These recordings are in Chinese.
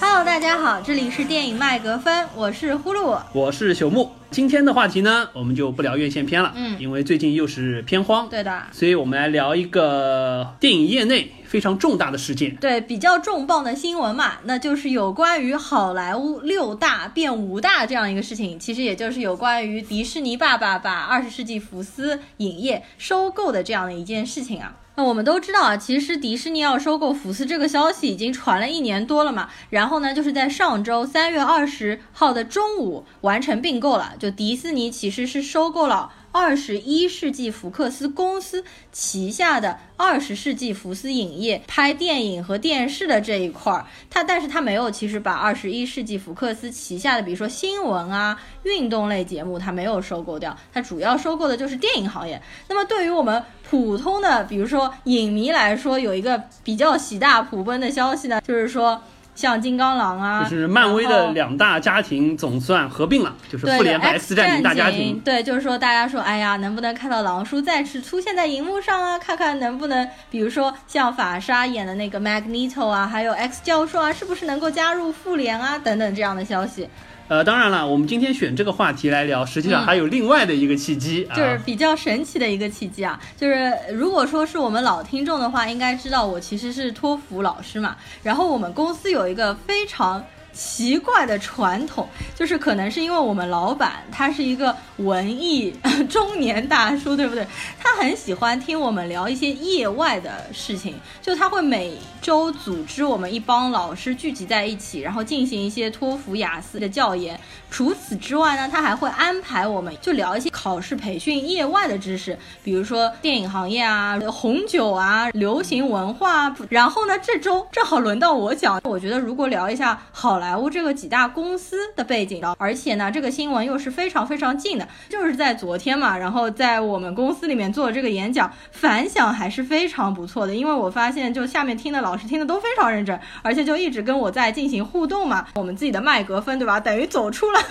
Hello，大家好，这里是电影麦格芬，我是呼噜。我是朽木。今天的话题呢，我们就不聊院线片了，嗯。因为最近又是片荒，对的，所以我们来聊一个电影业内非常重大的事件。对比较重磅的新闻嘛，那就是有关于好莱坞六大变五大这样一个事情，其实也就是有关于迪士尼爸爸把二十世纪福斯影业收购的这样的一件事情啊。那我们都知道啊，其实迪士尼要收购福斯这个消息已经传了一年多了嘛。然后呢，就是在上周三月二十号的中午完成并购了。就迪士尼其实是收购了二十一世纪福克斯公司旗下的二十世纪福斯影业拍电影和电视的这一块儿，它但是它没有其实把二十一世纪福克斯旗下的比如说新闻啊、运动类节目它没有收购掉，它主要收购的就是电影行业。那么对于我们普通的比如说影迷来说，有一个比较喜大普奔的消息呢，就是说。像金刚狼啊，就是漫威的两大家庭总算合并了，就是复联和 X 战警大家庭。对，就是说大家说，哎呀，能不能看到狼叔再次出现在荧幕上啊？看看能不能，比如说像法莎演的那个 Magneto 啊，还有 X 教授啊，是不是能够加入复联啊？等等这样的消息，呃，当然了，我们今天选这个话题来聊，实际上嗯还有另外的一个契机啊，就是比较神奇的一个契机啊。就是如果说是我们老听众的话，应该知道我其实是托福老师嘛。然后我们公司有一个非常奇怪的传统，就是可能是因为我们老板他是一个文艺中年大叔，对不对？他很喜欢听我们聊一些业外的事情，就他会每周组织我们一帮老师聚集在一起，然后进行一些托福、雅思的教研。除此之外呢，他还会安排我们就聊一些考试培训业外的知识，比如说电影行业啊、红酒啊、流行文化。然后呢，这周正好轮到我讲，我觉得如果聊一下好莱坞这个几大公司的背景，而且呢，这个新闻又是非常非常近的，就是在昨天嘛，然后在我们公司里面做这个演讲，反响还是非常不错的，因为我发现就下面听的老师听的都非常认真，而且就一直跟我在进行互动嘛，我们自己的麦格芬对吧？等于走出了，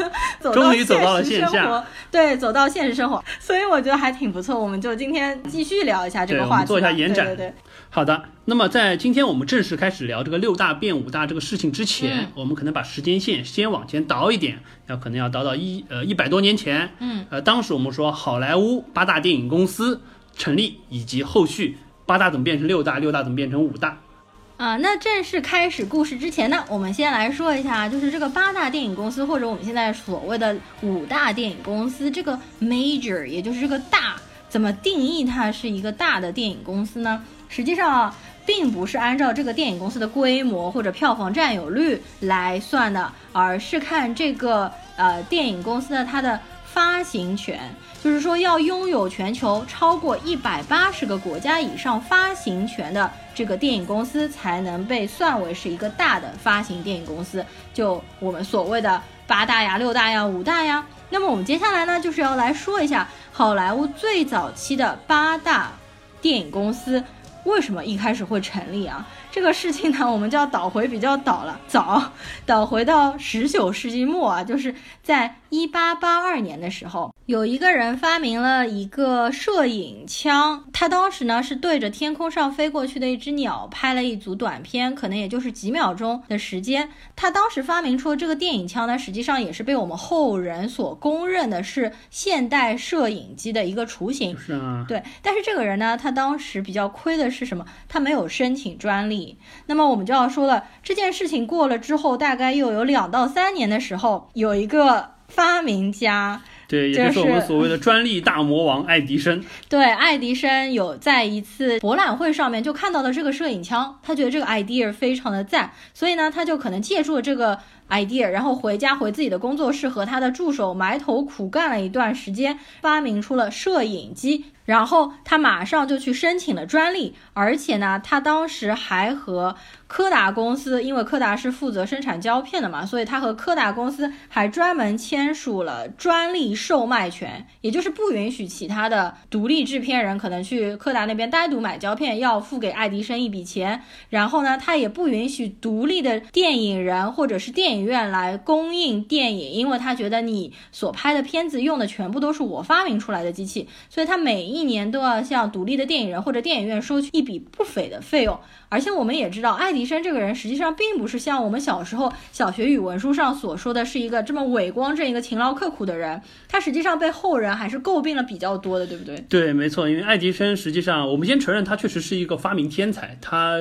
终于走到了现实线下生活，对，走到现实生活，所以我觉得还挺不错。我们就今天继续聊一下这个话题做一下延展对对对。好的，那么在今天我们正式开始聊这个六大变五大这个事情之前，嗯我们可能把时间线先往前倒一点，要可能要倒到一呃一百多年前，嗯，呃，当时我们说好莱坞八大电影公司成立，以及后续八大怎么变成六大，六大怎么变成五大。啊，那正式开始故事之前呢，我们先来说一下，就是这个八大电影公司，或者我们现在所谓的五大电影公司，这个 major，也就是这个大，怎么定义它是一个大的电影公司呢？实际上啊，并不是按照这个电影公司的规模或者票房占有率来算的，而是看这个呃电影公司的它的发行权。就是说，要拥有全球超过一百八十个国家以上发行权的这个电影公司，才能被算为是一个大的发行电影公司。就我们所谓的八大呀、六大呀、五大呀。那么我们接下来呢，就是要来说一下好莱坞最早期的八大电影公司为什么一开始会成立啊？这个事情呢，我们就要倒回比较倒了，早倒回到十九世纪末啊，就是在一八八二年的时候，有一个人发明了一个摄影枪，他当时呢是对着天空上飞过去的一只鸟拍了一组短片，可能也就是几秒钟的时间。他当时发明出的这个电影枪呢，实际上也是被我们后人所公认的是现代摄影机的一个雏形。是啊，对，但是这个人呢，他当时比较亏的是什么？他没有申请专利。那么我们就要说了，这件事情过了之后，大概又有两到三年的时候，有一个发明家，对，也就就是我们是所谓的专利大魔王爱迪生。对爱迪生有在一次博览会上面就看到了这个摄影枪，他觉得这个 idea 非常的赞，所以呢，他就可能借助了这个 idea，然后回家回自己的工作室和他的助手埋头苦干了一段时间，发明出了摄影机。然后他马上就去申请了专利，而且呢，他当时还和柯达公司，因为柯达是负责生产胶片的嘛，所以他和柯达公司还专门签署了专利售卖权，也就是不允许其他的独立制片人可能去柯达那边单独买胶片，要付给爱迪生一笔钱。然后呢，他也不允许独立的电影人或者是电影院来供应电影，因为他觉得你所拍的片子用的全部都是我发明出来的机器，所以他每一年都要向独立的电影人或者电影院收取一笔不菲的费用。而且我们也知道，爱迪生这个人实际上并不是像我们小时候小学语文书上所说的是一个这么伟光正、一个勤劳刻苦的人。他实际上被后人还是诟病了比较多的，对不对？对，没错。因为爱迪生实际上，我们先承认他确实是一个发明天才，他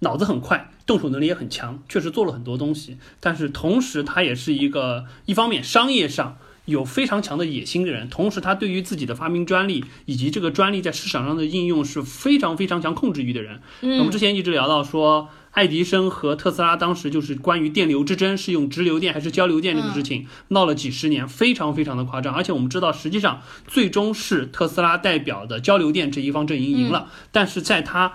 脑子很快，动手能力也很强，确实做了很多东西。但是同时，他也是一个一方面商业上。有非常强的野心的人，同时他对于自己的发明专利以及这个专利在市场上的应用是非常非常强控制欲的人。嗯，我们之前一直聊到说，爱迪生和特斯拉当时就是关于电流之争，是用直流电还是交流电这个事情闹了几十年，非常非常的夸张。而且我们知道，实际上最终是特斯拉代表的交流电这一方阵营赢了，但是在他。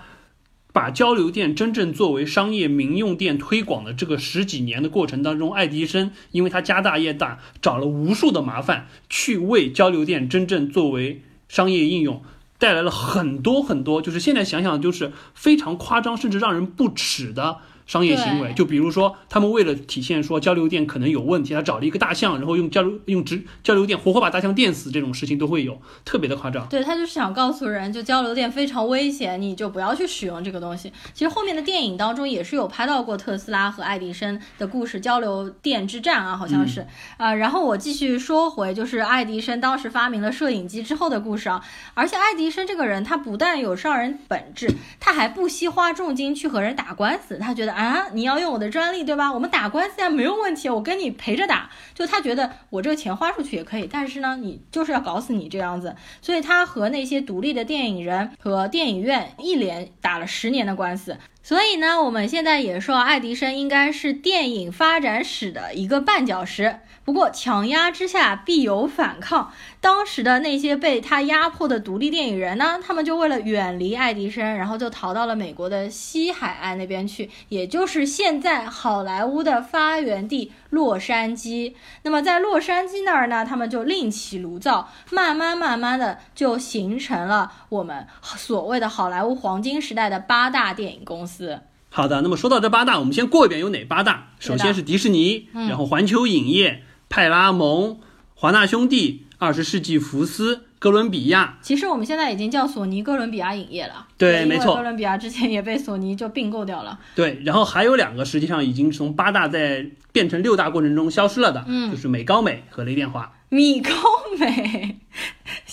把交流电真正作为商业民用电推广的这个十几年的过程当中，爱迪生因为他家大业大，找了无数的麻烦，去为交流电真正作为商业应用带来了很多很多，就是现在想想就是非常夸张，甚至让人不齿的。商业行为，就比如说，他们为了体现说交流电可能有问题，他找了一个大象，然后用交流用直交流电活活把大象电死，这种事情都会有，特别的夸张。对他就是想告诉人，就交流电非常危险，你就不要去使用这个东西。其实后面的电影当中也是有拍到过特斯拉和爱迪生的故事，交流电之战啊，好像是啊。然后我继续说回，就是爱迪生当时发明了摄影机之后的故事啊。而且爱迪生这个人，他不但有商人本质，他还不惜花重金去和人打官司，他觉得。啊，你要用我的专利，对吧？我们打官司啊，没有问题，我跟你陪着打。就他觉得我这个钱花出去也可以，但是呢，你就是要搞死你这样子。所以他和那些独立的电影人和电影院一连打了十年的官司。所以呢，我们现在也说爱迪生应该是电影发展史的一个绊脚石。不过强压之下必有反抗，当时的那些被他压迫的独立电影人呢，他们就为了远离爱迪生，然后就逃到了美国的西海岸那边去，也就是现在好莱坞的发源地洛杉矶。那么在洛杉矶那儿呢，他们就另起炉灶，慢慢慢慢的就形成了我们所谓的好莱坞黄金时代的八大电影公司。好的，那么说到这八大，我们先过一遍有哪八大。首先是迪士尼，然后环球影业。派拉蒙、华纳兄弟、二十世纪福斯、哥伦比亚。其实我们现在已经叫索尼哥伦比亚影业了。对，没错。哥伦比亚之前也被索尼就并购掉了。对，然后还有两个实际上已经从八大在变成六大过程中消失了的，嗯，就是美高美和雷电华。米高美。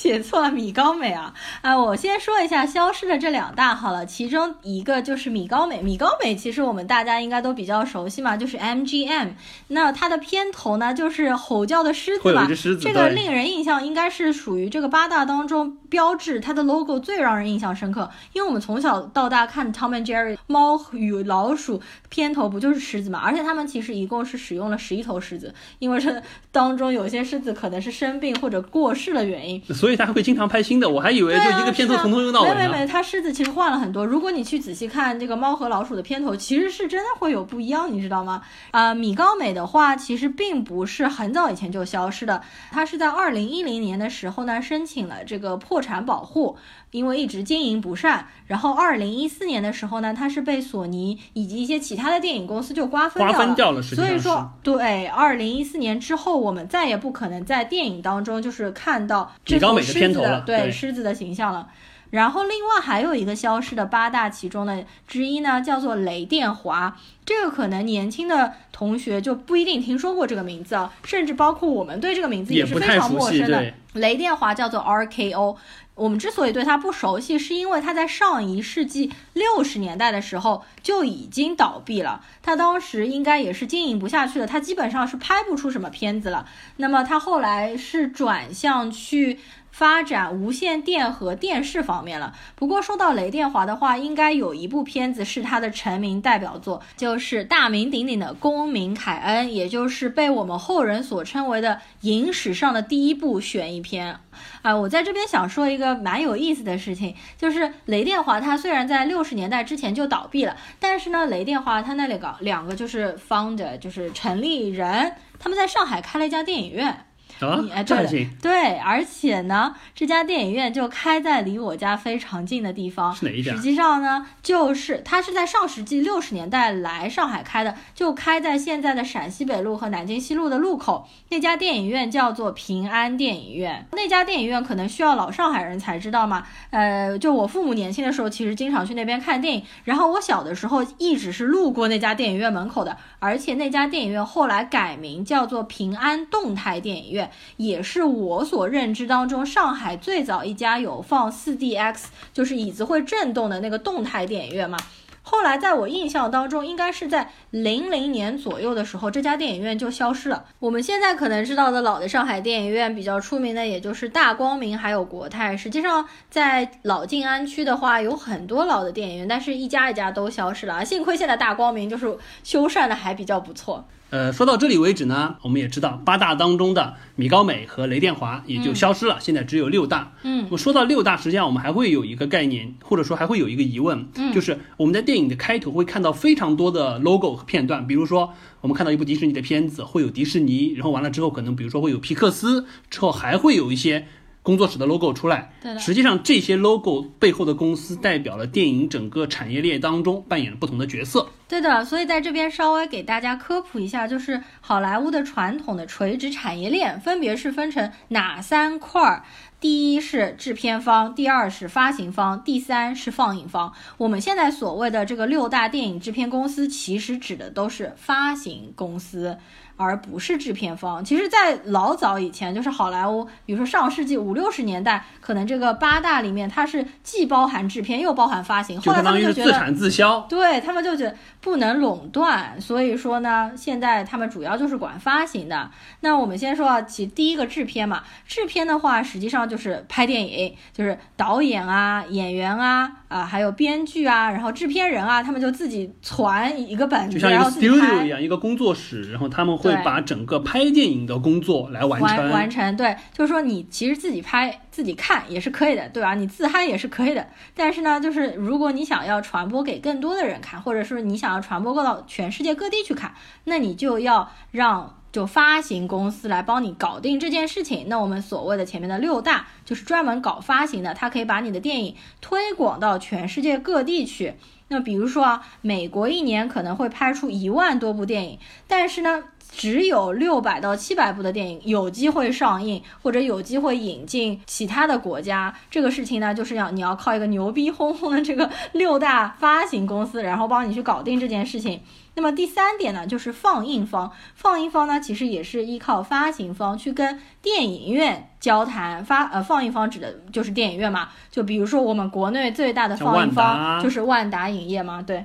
写错了，米高美啊啊！我先说一下消失的这两大好了，其中一个就是米高美。米高美其实我们大家应该都比较熟悉嘛，就是 MGM。那它的片头呢，就是吼叫的狮子嘛，这个令人印象应该是属于这个八大当中标志，它的 logo 最让人印象深刻。因为我们从小到大看 Tom and Jerry 猫与老鼠片头不就是狮子嘛？而且他们其实一共是使用了十一头狮子，因为这当中有些狮子可能是生病或者过世的原因。所以他还会经常拍新的，我还以为就一个片头从头用到尾呢。没没没，他狮子其实换了很多。如果你去仔细看这个猫和老鼠的片头，其实是真的会有不一样，你知道吗？啊，米高美的话其实并不是很早以前就消失的，它是在二零一零年的时候呢申请了这个破产保护。因为一直经营不善，然后二零一四年的时候呢，它是被索尼以及一些其他的电影公司就瓜分掉了。瓜分掉了，所以说，对，二零一四年之后，我们再也不可能在电影当中就是看到这头狮子的对狮子的形象了。然后另外还有一个消失的八大其中的之一呢，叫做雷电华。这个可能年轻的同学就不一定听说过这个名字啊，甚至包括我们对这个名字也是非常陌生的。雷电华叫做 RKO。我们之所以对它不熟悉，是因为它在上一世纪六十年代的时候就已经倒闭了。它当时应该也是经营不下去了，它基本上是拍不出什么片子了。那么它后来是转向去发展无线电和电视方面了。不过说到雷电华的话，应该有一部片子是他的成名代表作，就是大名鼎鼎的《公民凯恩》，也就是被我们后人所称为的影史上的第一部悬疑片。啊，我在这边想说一个蛮有意思的事情，就是雷电华它虽然在六十年代之前就倒闭了，但是呢，雷电华它那里搞两个就是 founder，就是成立人，他们在上海开了一家电影院。啊，哎，对行，对，而且呢，这家电影院就开在离我家非常近的地方。是哪一家实际上呢，就是它是在上世纪六十年代来上海开的，就开在现在的陕西北路和南京西路的路口。那家电影院叫做平安电影院。那家电影院可能需要老上海人才知道嘛。呃，就我父母年轻的时候，其实经常去那边看电影。然后我小的时候一直是路过那家电影院门口的，而且那家电影院后来改名叫做平安动态电影院。也是我所认知当中上海最早一家有放 4DX，就是椅子会震动的那个动态电影院嘛。后来在我印象当中，应该是在零零年左右的时候，这家电影院就消失了。我们现在可能知道的老的上海电影院比较出名的，也就是大光明还有国泰。实际上，在老静安区的话，有很多老的电影院，但是一家一家都消失了啊。幸亏现在大光明就是修缮的还比较不错。呃，说到这里为止呢，我们也知道八大当中的米高美和雷电华也就消失了，现在只有六大。嗯，我说到六大，实际上我们还会有一个概念，或者说还会有一个疑问，嗯就是我们在电影的开头会看到非常多的 logo 和片段，比如说我们看到一部迪士尼的片子，会有迪士尼，然后完了之后可能比如说会有皮克斯，之后还会有一些。工作室的 logo 出来，对的实际上这些 logo 背后的公司代表了电影整个产业链当中扮演了不同的角色。对的，所以在这边稍微给大家科普一下，就是好莱坞的传统的垂直产业链分别是分成哪三块儿？第一是制片方，第二是发行方，第三是放映方。我们现在所谓的这个六大电影制片公司，其实指的都是发行公司。而不是制片方。其实，在老早以前，就是好莱坞，比如说上世纪五六十年代，可能这个八大里面它是既包含制片又包含发行。后来他们就觉得，自产自销。对他们就觉得不能垄断，所以说呢，现在他们主要就是管发行的。那我们先说啊，其第一个制片嘛，制片的话实际上就是拍电影，就是导演啊、演员啊啊，还有编剧啊，然后制片人啊，他们就自己攒一个本子，就像一个然后自己 studio 拍一。样，一个工作室，然后他们会把整个拍电影的工作来完完成。完成，对，就是说你其实自己拍自己看也是可以的，对吧？你自嗨也是可以的。但是呢，就是如果你想要传播给更多的人看，或者是你想要传播到全世界各地去看，那你就要让就发行公司来帮你搞定这件事情。那我们所谓的前面的六大，就是专门搞发行的，它可以把你的电影推广到全世界各地去。那比如说啊，美国一年可能会拍出一万多部电影，但是呢，只有六百到七百部的电影有机会上映，或者有机会引进其他的国家。这个事情呢，就是要你要靠一个牛逼哄哄的这个 六大发行公司，然后帮你去搞定这件事情。那么第三点呢，就是放映方。放映方呢，其实也是依靠发行方去跟电影院交谈。发呃，放映方指的就是电影院嘛。就比如说我们国内最大的放映方就是万达影业嘛，对。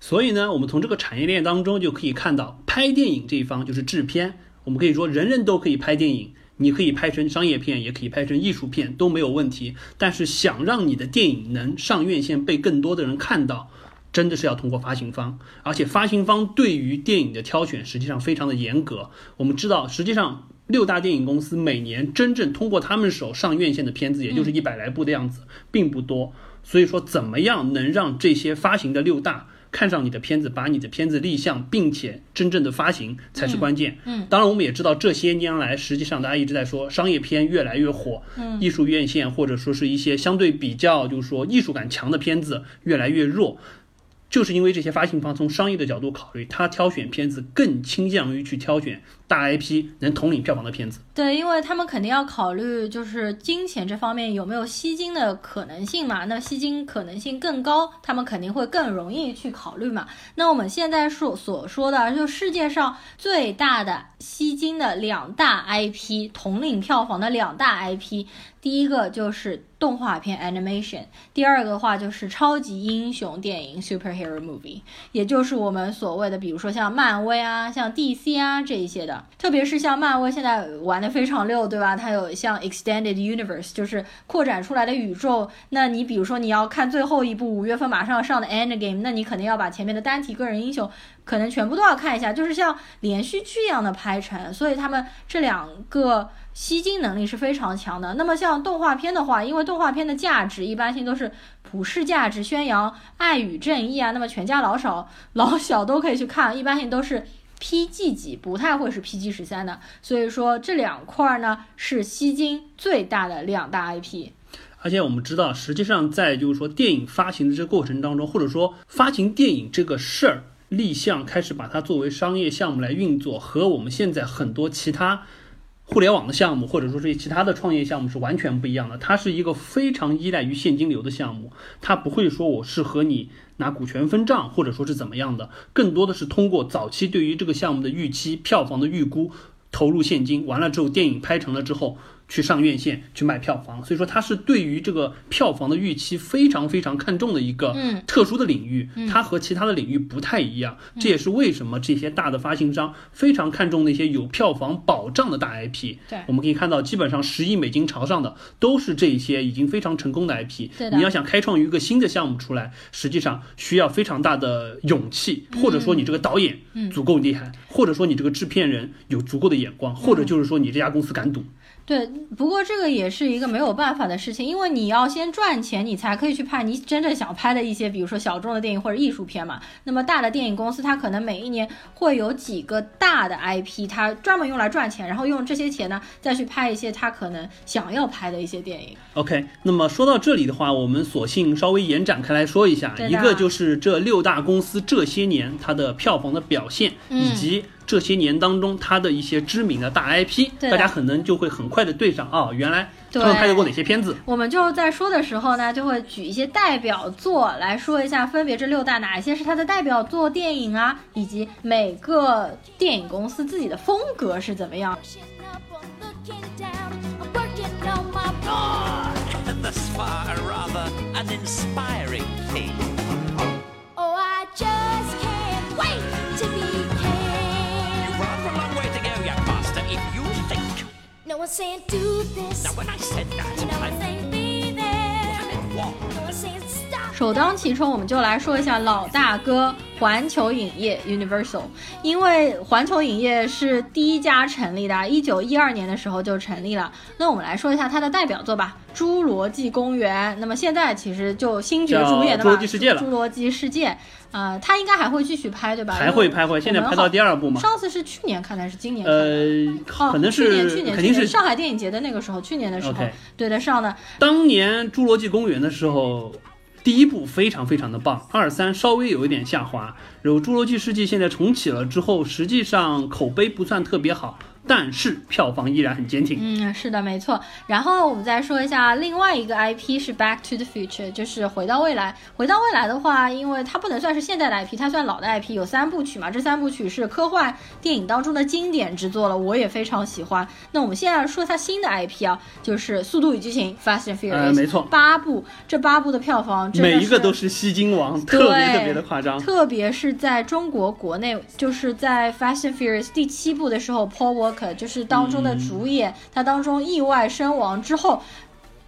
所以呢，我们从这个产业链当中就可以看到，拍电影这一方就是制片。我们可以说，人人都可以拍电影，你可以拍成商业片，也可以拍成艺术片，都没有问题。但是想让你的电影能上院线，被更多的人看到，真的是要通过发行方。而且发行方对于电影的挑选实际上非常的严格。我们知道，实际上六大电影公司每年真正通过他们手上院线的片子，也就是一百来部的样子，并不多。所以说，怎么样能让这些发行的六大看上你的片子，把你的片子立项，并且真正的发行才是关键。嗯，当然我们也知道这些年来，实际上大家一直在说商业片越来越火，嗯，艺术院线或者说是一些相对比较就是说艺术感强的片子越来越弱。就是因为这些发行方从商业的角度考虑，他挑选片子更倾向于去挑选大 IP 能统领票房的片子。对，因为他们肯定要考虑就是金钱这方面有没有吸金的可能性嘛。那吸金可能性更高，他们肯定会更容易去考虑嘛。那我们现在说所说的，就世界上最大的吸金的两大 IP，统领票房的两大 IP。第一个就是动画片 animation，第二个的话就是超级英雄电影 superhero movie，也就是我们所谓的，比如说像漫威啊、像 DC 啊这一些的，特别是像漫威现在玩的非常溜，对吧？它有像 extended universe，就是扩展出来的宇宙。那你比如说你要看最后一部五月份马上要上的 End Game，那你肯定要把前面的单体个人英雄可能全部都要看一下，就是像连续剧一样的拍成。所以他们这两个。吸金能力是非常强的。那么像动画片的话，因为动画片的价值一般性都是普世价值，宣扬爱与正义啊，那么全家老少老小都可以去看，一般性都是 PG 几，不太会是 PG 十三的。所以说这两块呢是吸金最大的两大 IP。而且我们知道，实际上在就是说电影发行的这个过程当中，或者说发行电影这个事儿立项开始把它作为商业项目来运作，和我们现在很多其他。互联网的项目，或者说是其他的创业项目是完全不一样的。它是一个非常依赖于现金流的项目，它不会说我是和你拿股权分账，或者说是怎么样的，更多的是通过早期对于这个项目的预期、票房的预估，投入现金，完了之后电影拍成了之后。去上院线去卖票房，所以说它是对于这个票房的预期非常非常看重的一个特殊的领域，它和其他的领域不太一样。这也是为什么这些大的发行商非常看重那些有票房保障的大 IP。对，我们可以看到，基本上十亿美金朝上的都是这些已经非常成功的 IP。你要想开创一个新的项目出来，实际上需要非常大的勇气，或者说你这个导演足够厉害，或者说你这个制片人有足够的眼光，或者就是说你这家公司敢赌。对，不过这个也是一个没有办法的事情，因为你要先赚钱，你才可以去拍你真正想拍的一些，比如说小众的电影或者艺术片嘛。那么大的电影公司，它可能每一年会有几个大的 IP，它专门用来赚钱，然后用这些钱呢，再去拍一些它可能想要拍的一些电影。OK，那么说到这里的话，我们索性稍微延展开来说一下，一个就是这六大公司这些年它的票房的表现，以及。这些年当中，他的一些知名的大 IP，大家可能就会很快的对上啊，原来他们拍过哪些片子？我们就在说的时候呢，就会举一些代表作来说一下，分别这六大哪一些是他的代表作电影啊，以及每个电影公司自己的风格是怎么样。No one's saying do this. Now when I said that, you know I, meant be there. Walk. No one's saying 首当其冲，我们就来说一下老大哥环球影业 Universal，因为环球影业是第一家成立的，一九一二年的时候就成立了。那我们来说一下它的代表作吧，《侏罗纪公园》。那么现在其实就星爵主演的侏罗纪世界》了，《侏罗纪世界》。啊，他应该还会继续拍，对吧？还会拍会，现在拍到第二部嘛。上次是去年看的，还是今年？呃，可能是去年，去年肯定是上海电影节的那个时候，去年的时候对得上的。当年《侏罗纪公园》的时候，第一部非常非常的棒，二三稍微有一点下滑。然后《侏罗纪世纪》现在重启了之后，实际上口碑不算特别好。但是票房依然很坚挺。嗯，是的，没错。然后我们再说一下另外一个 IP 是 Back to the Future，就是回到未来。回到未来的话，因为它不能算是现代的 IP，它算老的 IP，有三部曲嘛。这三部曲是科幻电影当中的经典之作了，我也非常喜欢。那我们现在说它新的 IP 啊，就是《速度与激情》Fast and Furious，没错，八部，这八部的票房每一个都是吸金王，特别特别的夸张。特别是在中国国内，就是在 Fast and Furious 第七部的时候，Paul Walker。就是当中的主演，他当中意外身亡之后，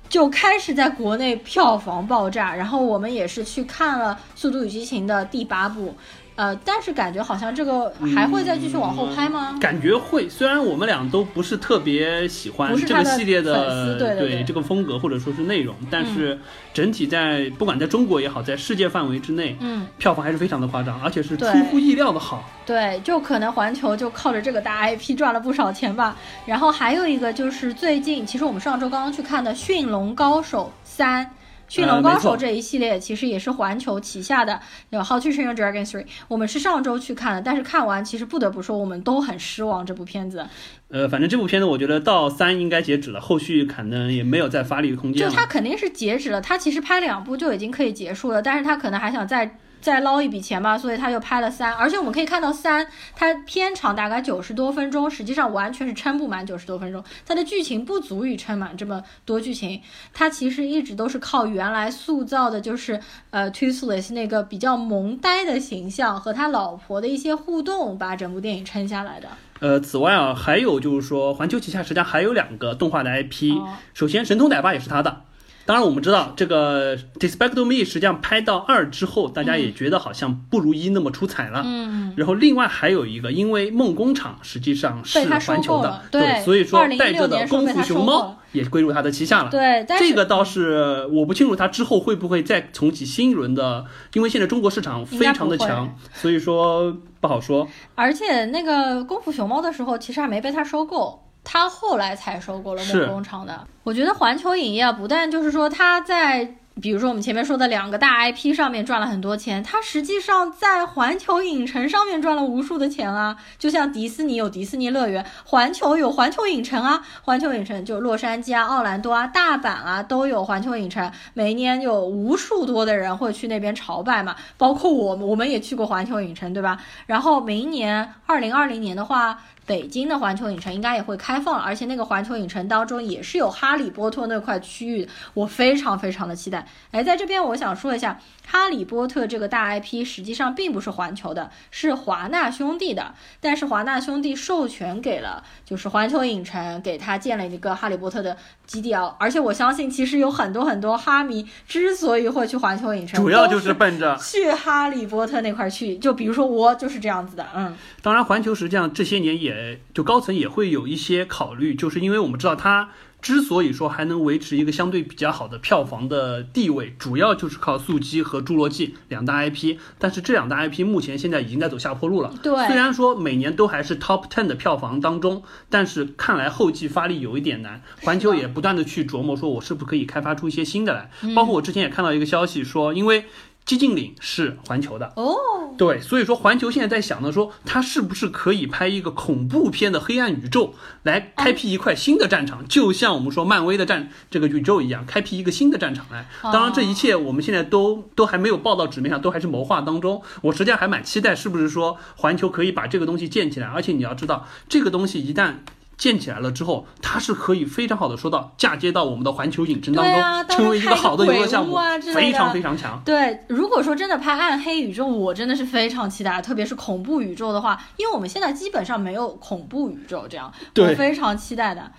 就开始在国内票房爆炸。然后我们也是去看了《速度与激情》的第八部。呃，但是感觉好像这个还会再继续往后拍吗？感觉会，虽然我们俩都不是特别喜欢这个系列的对这个风格或者说是内容，但是整体在不管在中国也好，在世界范围之内，嗯，票房还是非常的夸张，而且是出乎意料的好。对，就可能环球就靠着这个大 IP 赚了不少钱吧。然后还有一个就是最近，其实我们上周刚刚去看的《驯龙高手三》。驯龙高手这一系列其实也是环球旗下的，有 How to Train Your Dragon Three，我们是上周去看的，但是看完其实不得不说我们都很失望这部片子，呃，反正这部片子我觉得到三应该截止了，后续可能也没有再发力的空间就了。他肯定是截止了，它其实拍两部就已经可以结束了，但是他可能还想再再捞一笔钱吧，所以他就拍了三。而且我们可以看到三，它片长大概九十多分钟，实际上完全是撑不满九十多分钟，它的剧情不足以撑满这么多剧情。它其实一直都是靠原来塑造的，就是呃 Toothless 那个比较萌呆的形象和他老婆的一些互动，把整部电影撑下来的。呃，此外啊，还有就是说，环球旗下实际上还有两个动画的 IP，、哦首先《神偷奶爸》也是他的。当然，我们知道这个《Despicable Me》实际上拍到二之后，大家也觉得好像不如一那么出彩了。嗯，然后另外还有一个，因为梦工厂实际上是环球的对所以说带着的功夫熊猫也归入他的旗下了。对，这个倒是我不清楚，他之后会不会再重启新一轮的，因为现在中国市场非常的强，所以说不好说。而且那个功夫熊猫的时候，其实还没被他收购，他后来才收购了梦工厂的。我觉得环球影业啊不但就是说他在。比如说我们前面说的两个大 IP 上面赚了很多钱，他实际上在环球影城上面赚了无数的钱啊！就像迪士尼有迪士尼乐园，环球有环球影城啊，环球影城就洛杉矶啊、奥兰多啊、大阪啊都有环球影城，每一年有无数多的人会去那边朝拜嘛，包括我们，我们也去过环球影城，对吧？然后明年二零二零年的话，北京的环球影城应该也会开放，而且那个环球影城当中也是有哈利波特那块区域，我非常非常的期待。哎，在这边我想说一下，哈利波特这个大 IP 实际上并不是环球的，是华纳兄弟的，但是华纳兄弟授权给了就是环球影城，给他建了一个哈利波特的基地啊。而且我相信，其实有很多很多哈迷之所以会去环球影城，主要就是奔着去哈利波特那块去，就比如说我就是这样子的，嗯，当然，环球实际上这些年也就高层也会有一些考虑，就是因为我们知道它之所以说还能维持一个相对比较好的票房的地位，主要就是靠速激和侏罗纪两大 IP。但是这两大 IP 目前现在已经在走下坡路了。对虽然说每年都还是 Top Ten 的票房当中，但是看来后继发力有一点难。环球也不断的去琢磨，说我是不是可以开发出一些新的来。包括我之前也看到一个消息说，因为寂静岭是环球的。哦，对，所以说环球现在在想的说，它是不是可以拍一个恐怖片的黑暗宇宙，来开辟一块新的战场，就像我们说漫威的战这个宇宙一样，开辟一个新的战场来。当然，这一切我们现在都都还没有报到纸面上，都还是谋划当中。我实际上还蛮期待，是不是说环球可以把这个东西建起来？而且你要知道，这个东西一旦建起来了之后，它是可以非常好的说到嫁接到我们的环球影城当中，成为一个好的游乐项目啊非常非常强。对，如果说真的拍暗黑宇宙，我真的是非常期待，特别是恐怖宇宙的话，因为我们现在基本上没有恐怖宇宙这样，我对非常期待的。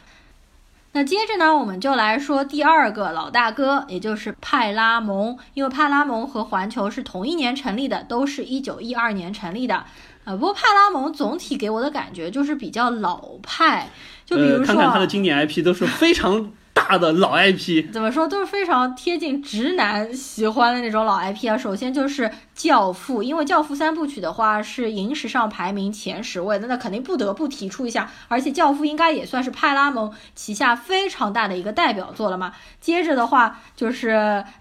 那接着呢，我们就来说第二个老大哥，也就是派拉蒙，因为派拉蒙和环球是同一年成立的，都是一九一二年成立的。呃，不过派拉蒙总体给我的感觉就是比较老派，就比如呃，说、看看他的经典 IP 都是非常大的老 IP。怎么说都是非常贴近直男喜欢的那种老 IP 啊。首先就是《教父》，因为《教父》三部曲的话是影史上排名前十位那，那肯定不得不提出一下。而且《教父》应该也算是派拉蒙旗下非常大的一个代表作了嘛。接着的话就是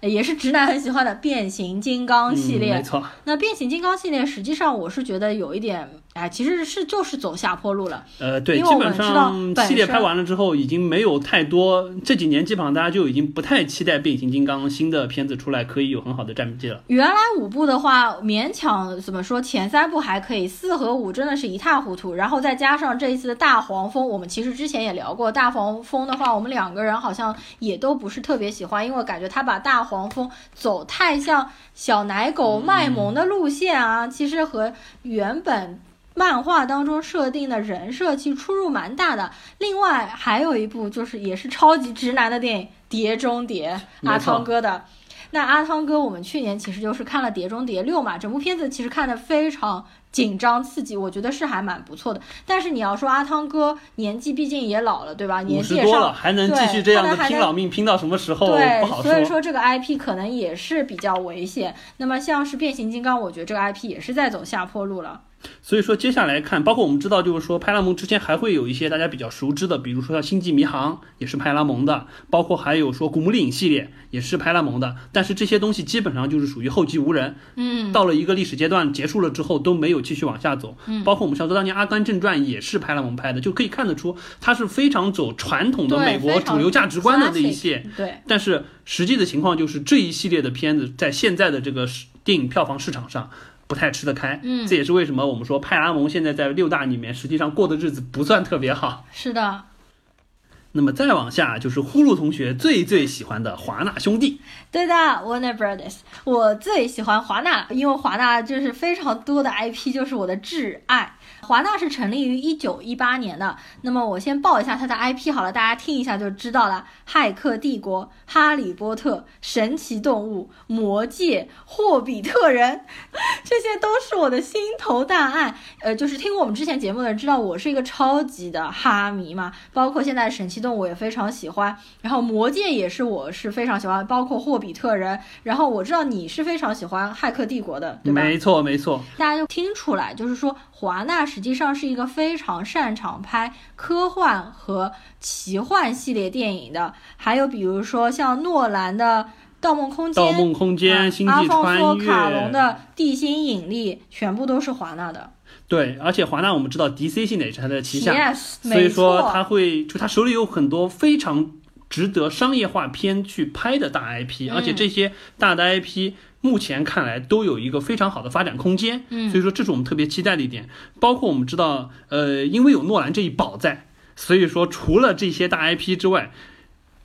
呃也是直男很喜欢的《变形金刚》系列。嗯、没错。那《变形金刚》系列实际上我是觉得有一点，哎，其实是就是走下坡路了。呃，对，基本上系列拍完了之后，已经没有太多。这几年基本上大家就已经不太期待变形金刚新的片子出来可以有很好的战绩了。原来五部的话，勉强怎么说，前三部还可以，四和五真的是一塌糊涂。然后再加上这一次的大黄蜂，我们其实之前也聊过，大黄蜂的话，我们两个人好像也都不是特别喜欢，因为感觉他把大黄蜂走太像小奶狗卖萌的路线啊，其实和原本。漫画当中设定的人设其实出入蛮大的。另外还有一部就是也是超级直男的电影《碟中谍》，阿汤哥的。那阿汤哥，我们去年其实就是看了《碟中谍六》嘛，整部片子其实看的非常紧张刺激，我觉得是还蛮不错的。但是你要说阿汤哥年纪毕竟也老了，对吧？年纪也上多了，还能继续这样的拼老命，拼到什么时候对，不好。所以说这个 IP 可能也是比较危险。那么像是变形金刚，我觉得这个 IP 也是在走下坡路了。所以说接下来看，包括我们知道，就是说派拉蒙之前还会有一些大家比较熟知的，比如说像《星际迷航》也是派拉蒙的，包括还有说《古墓丽影》系列也是派拉蒙的，但是这些东西基本上就是属于后继无人，嗯，到了一个历史阶段结束了之后都没有继续往下走。嗯包括我们像说当年《阿甘正传》也是派拉蒙拍的，就可以看得出它是非常走传统的美国主流价值观的那一些。对，但是实际的情况就是这一系列的片子在现在的这个电影票房市场上不太吃得开，嗯。这也是为什么我们说派拉蒙现在在六大里面实际上过的日子不算特别好。是的，那么再往下就是呼噜同学最最喜欢的华纳兄弟，对的，Warner Brothers，我最喜欢华纳，因为华纳就是非常多的 IP，就是我的挚爱。华纳是成立于一九一八年的，那么我先报一下它的 IP 好了，大家听一下就知道了。骇客帝国、哈利波特、神奇动物、魔戒、霍比特人，这些都是我的心头大爱。呃，就是听过我们之前节目的人知道，我是一个超级的哈迷嘛，包括现在神奇动物也非常喜欢，然后魔戒也是我是非常喜欢，包括霍比特人。然后我知道你是非常喜欢骇客帝国的，对吧？没错没错，大家就听出来，就是说华纳实际上是一个非常擅长拍科幻和奇幻系列电影的，还有比如说像诺兰的《盗梦空《间》。盗梦空间》啊星际阿方索穿越》卡隆的《地心引力》全部都是华纳的。对，而且华纳我们知道 DC 现在也是它的旗下 Yes，所以说错他会就他手里有很多非常值得商业化片去拍的大 IP，、嗯而且这些大的 IP 目前看来都有一个非常好的发展空间。嗯所以说这是我们特别期待的一点。包括我们知道，呃，因为有诺兰这一宝在，所以说除了这些大 IP 之外。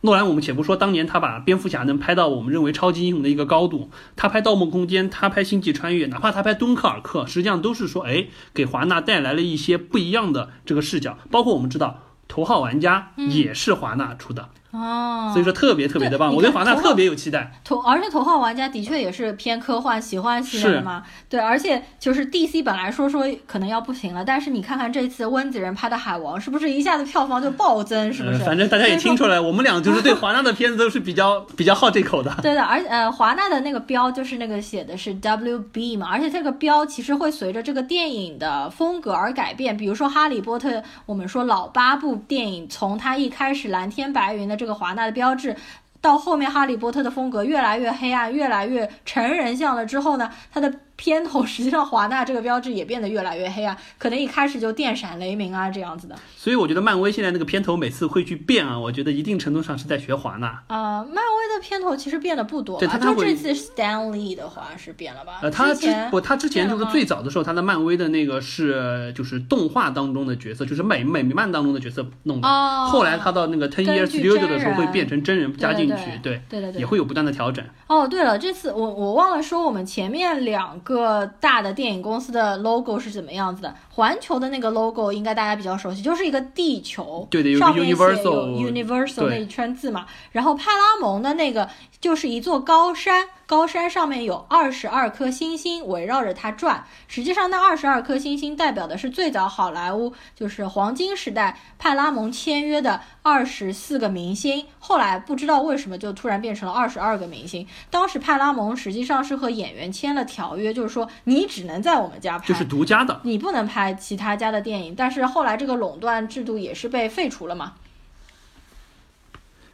诺兰，我们且不说当年他把蝙蝠侠能拍到我们认为超级英雄的一个高度，他拍《盗梦空间》，他拍《星际穿越》，哪怕他拍《敦刻尔克》，实际上都是说，哎，给华纳带来了一些不一样的这个视角。包括我们知道，《头号玩家》也是华纳出的，哦，所以说特别特别的棒，我对华纳特别有期待。头，而且头号玩家的确也是偏科幻、奇幻系列的嘛。对，而且就是 DC 本来说说可能要不行了，但是你看看这次温子仁拍的《海王》，是不是一下子票房就暴增？是不呃是？反正大家也听出来，我们俩就是对华纳的片子都是比较比较好这口的。对的，而呃，华纳的那个标就是那个写的是 WB 嘛，而且这个标其实会随着这个电影的风格而改变。比如说《哈利波特》，我们说老八部电影，从它一开始蓝天白云的这个华纳的标志。到后面，哈利波特的风格越来越黑暗，越来越成人向了之后呢，它的片头 实际上华纳这个标志也变得越来越黑啊，可能一开始就电闪雷鸣啊这样子的。所以我觉得漫威现在那个片头每次会去变啊，我觉得一定程度上是在学华纳。呃，漫威的片头其实变得不多吧？对它它会就这次 Stan Lee 的话是变了吧？呃，他之不，他之前就是最早的时候，他的漫威的那个是就是动画当中的角色，就是美美漫当中的角色弄的。哦，后来他到那个 Ten Years 据 Studio 的时候会变成真人加进去，对对对对也会有不断的调整。哦，对了，这次我我忘了说，我们前面两个大的电影公司的 logo 是怎么样子的。环球的那个 logo 应该大家比较熟悉，就是一个地球，上面写有 Universal 那一圈字嘛。然后派拉蒙的那个就是一座高山，高山上面有二十二颗星星围绕着它转。实际上，那二十二颗星星代表的是最早好莱坞就是黄金时代派拉蒙签约的二十四个明星，后来不知道为什么就突然变成了二十二个明星。当时派拉蒙实际上是和演员签了条约，就是说你只能在我们家拍，就是独家的。你不能拍其他家的电影。但是后来这个垄断制度也是被废除了嘛。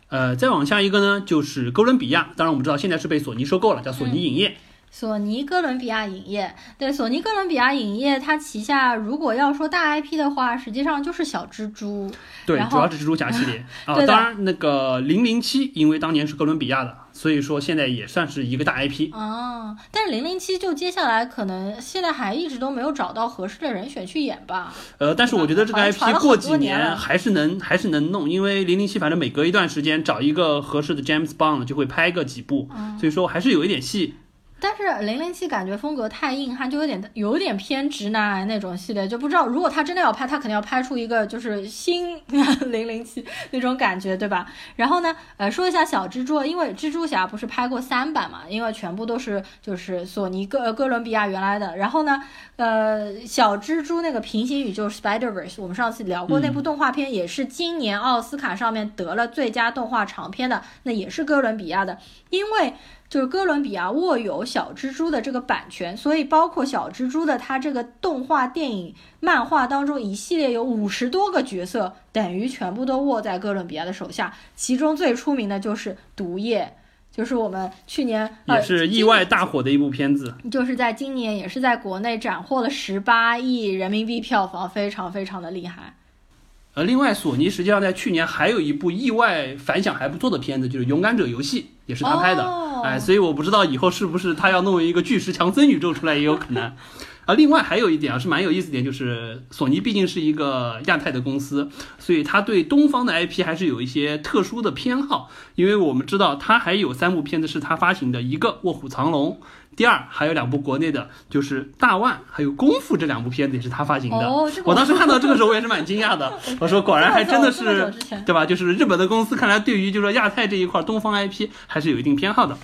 呃，再往下一个呢，就是哥伦比亚。当然我们知道现在是被索尼收购了，叫索尼影业。索尼哥伦比亚影业，对，索尼哥伦比亚影业，它旗下如果要说大 IP 的话，实际上就是小蜘蛛。对，主要是蜘蛛侠系列 啊。当然，那个零零七，因为当年是哥伦比亚的，所以说现在也算是一个大 IP。啊，但是零零七就接下来可能现在还一直都没有找到合适的人选去演吧。呃，但是我觉得这个好像传 IP 过几年还是能还是能弄，因为零零七反正每隔一段时间找一个合适的 James Bond 就会拍个几部，嗯所以说还是有一点戏。但是零零七感觉风格太硬汉，就有点有点偏直男癌那种系列，就不知道如果他真的要拍，他肯定要拍出一个就是新 零零七那种感觉，对吧？然后呢，呃，说一下小蜘蛛，因为蜘蛛侠不是拍过三版嘛，因为全部都是就是索尼哥哥伦比亚原来的。然后呢，呃，小蜘蛛那个平行宇宙 Spider Verse，我们上次聊过那部动画片，也是今年奥斯卡上面得了最佳动画长片的，那也是哥伦比亚的，因为。就是哥伦比亚握有小蜘蛛的这个版权，所以包括小蜘蛛的它这个动画、电影、漫画当中一系列有五十多个角色，等于全部都握在哥伦比亚的手下。其中最出名的就是毒液，就是我们去年也是意外大火的一部片子，就是在今年也是在国内斩获了十八亿人民币票房，非常非常的厉害。呃，另外，索尼实际上在去年还有一部意外反响还不错的片子，就是《勇敢者游戏》，也是他拍的。哎，所以我不知道以后是不是他要弄一个巨石强森宇宙出来也有可能。啊，另外还有一点啊，是蛮有意思点，就是索尼毕竟是一个亚太的公司，所以他对东方的 IP 还是有一些特殊的偏好。因为我们知道他还有三部片子是他发行的，一个《卧虎藏龙》，第二还有两部国内的，就是《大腕》还有《功夫》这两部片子也是他发行的。哦，我当时看到这个时候我也是蛮惊讶的，我说果然还真的是，对吧？就是日本的公司看来对于就是说亚太这一块东方 IP 还是有一定偏好的。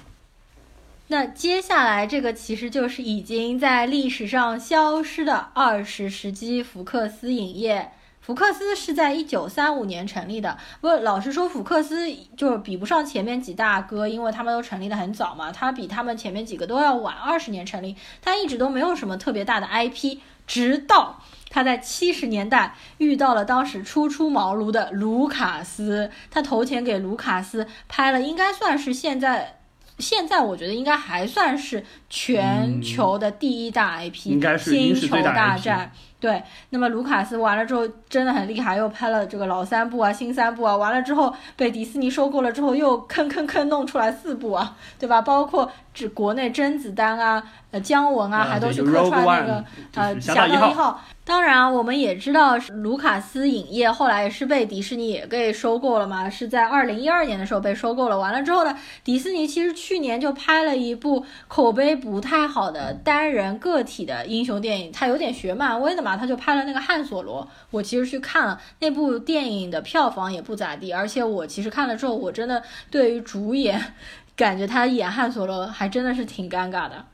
那接下来这个其实就是已经在历史上消失的二十世纪福克斯影业。福克斯是在一九三五年成立的。不，老实说，福克斯就是比不上前面几大哥，因为他们都成立的很早嘛。他比他们前面几个都要晚二十年成立。他一直都没有什么特别大的 IP，直到他在七十年代遇到了当时初出茅庐的卢卡斯，他投钱给卢卡斯拍了，应该算是现在。现在我觉得应该还算是全球的第一大 IP，应该是《星球大战》。对，那么卢卡斯完了之后真的很厉害，又拍了这个老三部啊、新三部啊，完了之后被迪士尼收购了之后，又坑坑坑弄出来四部啊，对吧？包括指国内甄子丹啊、呃姜文啊，还都是客串那个呃《侠盗一号》。当然，我们也知道卢卡斯影业后来是被迪士尼也给收购了嘛，是在二零一二年的时候被收购了。完了之后呢，迪士尼其实去年就拍了一部口碑不太好的单人个体的英雄电影，它有点学漫威的嘛，他就拍了那个汉索罗。我其实去看了那部电影的票房也不咋地，而且我其实看了之后，我真的对于主演，感觉他演汉索罗还真的是挺尴尬的。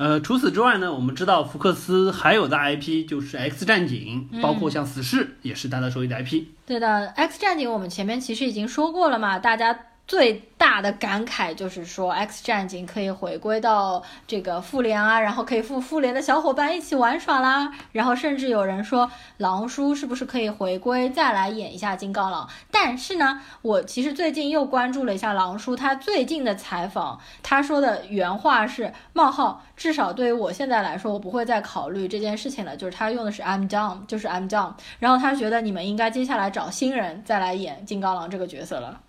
呃，除此之外呢，我们知道福克斯还有的 IP 就是《X 战警》，包括像《死侍》也是他的手里的 IP。对的，《X 战警》我们前面其实已经说过了嘛，大家。最大的感慨就是说，X 战警可以回归到这个复联啊，然后可以复复联的小伙伴一起玩耍啦。然后甚至有人说，狼叔是不是可以回归再来演一下金刚狼？但是呢，我其实最近又关注了一下狼叔他最近的采访，他说的原话是冒号，至少对于我现在来说，我不会再考虑这件事情了。就是他用的是 I'm done，就是 I'm done。然后他觉得你们应该接下来找新人再来演金刚狼这个角色了。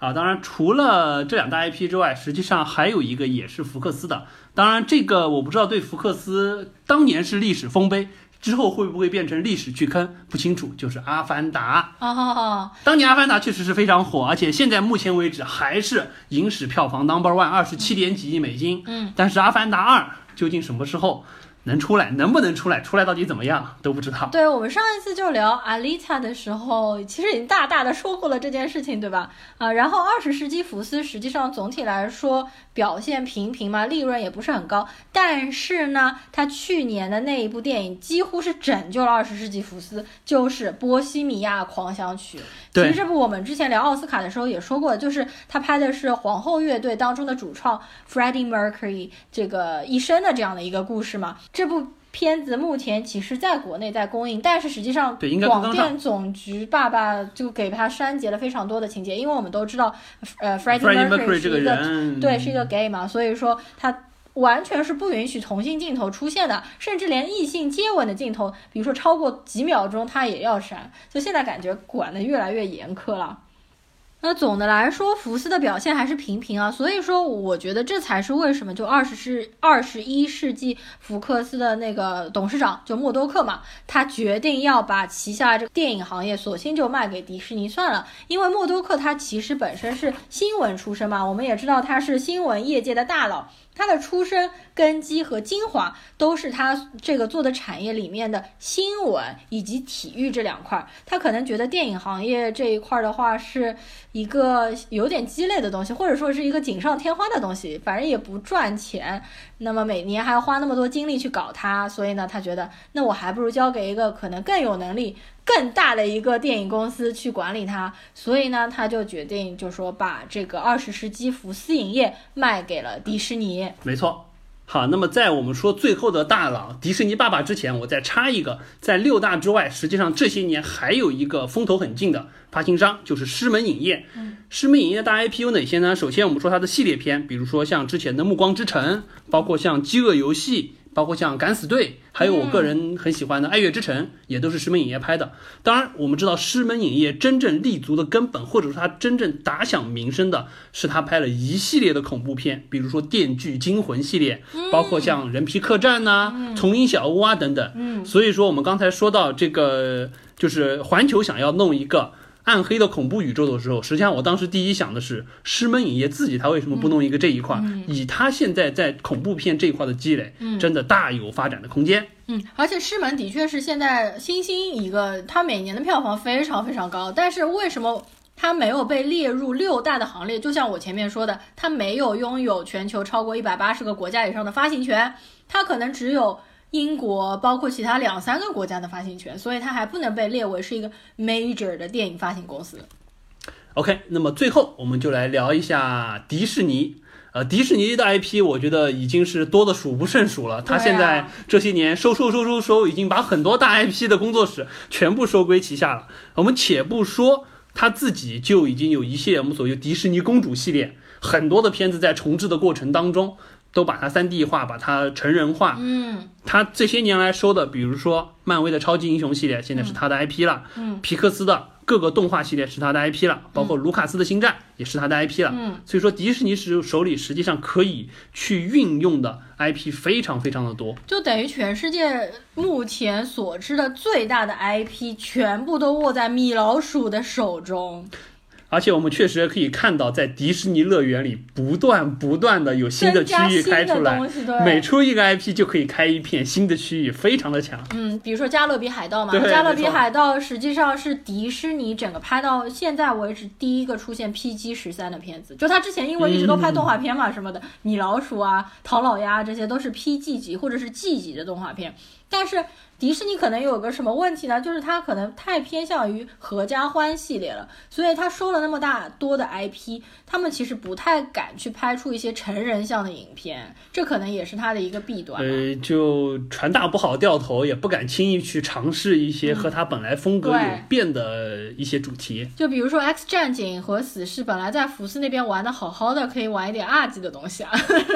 啊，当然，除了这两大 IP 之外，实际上还有一个也是福克斯的。当然，这个我不知道对福克斯当年是历史丰碑，之后会不会变成历史巨坑，不清楚。就是《阿凡达》哦，当年《阿凡达》确实是非常火，而且现在目前为止还是影史票房 number one，二十七点几亿美金。嗯，但是《阿凡达二》究竟什么时候？能出来，能不能出来？出来到底怎么样都不知道。对我们上一次就聊阿丽塔的时候，其实已经大大的说过了这件事情，对吧？啊，然后二十世纪福斯实际上总体来说表现平平嘛，利润也不是很高。但是呢，他去年的那一部电影几乎是拯救了二十世纪福斯，就是《波西米亚狂想曲》。其实这部我们之前聊奥斯卡的时候也说过，就是他拍的是皇后乐队当中的主创 Freddie Mercury 这个一生的这样的一个故事嘛。这部片子目前其实在国内在公映，但是实际上广电总局爸爸就给他删节了非常多的情节，因为我们都知道，呃，Freddie Mercury 是一个对是一个 gay 嘛，所以说他完全是不允许同性镜头出现的，甚至连异性接吻的镜头，比如说超过几秒钟他也要删，就现在感觉管的越来越严苛了。那总的来说，福斯的表现还是平平啊，所以说我觉得这才是为什么就二十世二十一世纪福克斯的那个董事长就默多克嘛，他决定要把旗下这个电影行业索性就卖给迪士尼算了，因为默多克他其实本身是新闻出身嘛，我们也知道他是新闻业界的大佬。他的出身根基和精华都是他这个做的产业里面的新闻以及体育这两块儿。他可能觉得电影行业这一块儿的话是，一个有点鸡肋的东西，或者说是一个锦上添花的东西，反正也不赚钱。那么每年还要花那么多精力去搞它，所以呢，他觉得那我还不如交给一个可能更有能力、更大的一个电影公司去管理它。所以呢，他就决定就说把这个二十世纪福斯影业卖给了迪士尼。没错。好，那么在我们说最后的大佬迪士尼爸爸之前，我再插一个，在六大之外，实际上这些年还有一个风头很劲的发行商，就是狮门影业。嗯，狮门影业的大 IP 有哪些呢？首先我们说它的系列片，比如说像之前的《暮光之城》，包括像《饥饿游戏》。包括像《敢死队》，还有我个人很喜欢的《爱乐之城》，也都是狮门影业拍的。当然，我们知道狮门影业真正立足的根本，或者说它真正打响名声的，是他拍了一系列的恐怖片，比如说《电锯惊魂》系列，包括像《人皮客栈》呐，《丛林小屋》啊等等。嗯，所以说我们刚才说到这个，就是环球想要弄一个。暗黑的恐怖宇宙的时候，实际上我当时第一想的是，狮门影业自己他为什么不弄一个这一块？以他现在在恐怖片这一块的积累，真的大有发展的空间。嗯，而且狮门的确是现在新兴一个，它每年的票房非常非常高，但是为什么它没有被列入六大的行列？就像我前面说的，它没有拥有全球超过一百八十个国家以上的发行权，它可能只有。英国包括其他两三个国家的发行权，所以它还不能被列为是一个 major 的电影发行公司。OK，那么最后我们就来聊一下迪士尼。呃，迪士尼的 IP 我觉得已经是多的数不胜数了。它现在这些年收收收收收，已经把很多大 IP 的工作室全部收归旗下了。我们且不说它自己就已经有一系列我们所谓迪士尼公主系列，很多的片子在重置的过程当中。都把它三 D 化，把它成人化。嗯，他这些年来说的，比如说漫威的超级英雄系列，现在是他的 IP 了。嗯，皮克斯的各个动画系列是他的 IP 了，包括卢卡斯的星战也是他的 IP 了。嗯，所以说迪士尼是手里实际上可以去运用的 IP 非常非常的多，就等于全世界目前所知的最大的 IP 全部都握在米老鼠的手中。而且我们确实可以看到，在迪士尼乐园里不断不断的有新的区域开出来，每出一个 IP 就可以开一片新的区域，非常的强。嗯，比如说《加勒比海盗》嘛，《加勒比海盗》实际上是迪士尼整个拍到现在为止第一个出现 PG 十三的片子。就他之前因为一直都拍动画片嘛，什么的，米老鼠啊、唐老鸭这些都是 PG 级或者是 G 级的动画片，但是。迪士尼可能有个什么问题呢？就是它可能太偏向于合家欢系列了，所以它收了那么大多的 IP，他们其实不太敢去拍出一些成人向的影片，这可能也是它的一个弊端。呃，就船大不好掉头，也不敢轻易去尝试一些和它本来风格有变的一些主题。就比如说《X 战警》和《死侍》，本来在福斯那边玩的好好的，可以玩一点二级的东西啊。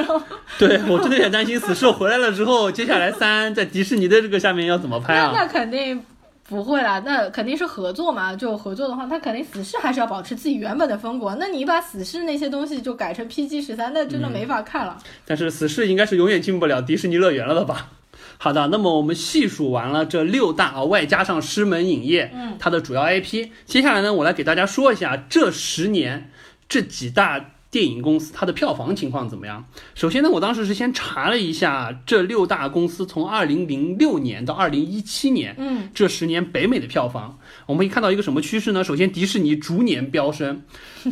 对我真的也担心《死侍》回来了之后，接下来三在迪士尼的这个下面要。要怎么拍啊？那肯定不会啦，那肯定是合作嘛。就合作的话，他肯定死侍还是要保持自己原本的风格。那你把死侍那些东西就改成 PG 十三，那真的没法看了。但是死侍应该是永远进不了迪士尼乐园了的吧？好的，那么我们细数完了这六大啊，外加上狮门影业，嗯，它的主要 IP。接下来呢，我来给大家说一下这十年这几大。电影公司它的票房情况怎么样？首先呢，我当时是先查了一下这六大公司从二零零六年到二零一七年，嗯，这十年北美的票房，我们可以看到一个什么趋势呢？首先，迪士尼逐年飙升，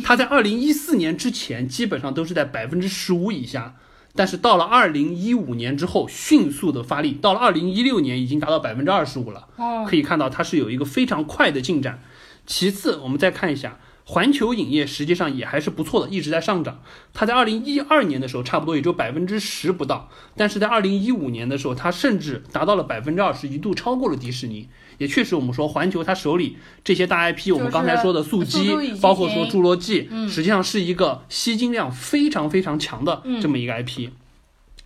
它在二零一四年之前基本上都是在百分之十五以下，但是到了二零一五年之后迅速的发力，到了二零一六年已经达到百分之二十五了，哦，可以看到它是有一个非常快的进展。其次，我们再看一下。环球影业实际上也还是不错的，一直在上涨。它在二零一二年的时候，差不多也就百分之十不到，但是在二零一五年的时候，它甚至达到了百分之二十，一度超过了迪士尼。也确实，我们说环球它手里这些大 IP，我们刚才说的速激，包括说侏罗纪，实际上是一个吸金量非常非常强的这么一个 IP。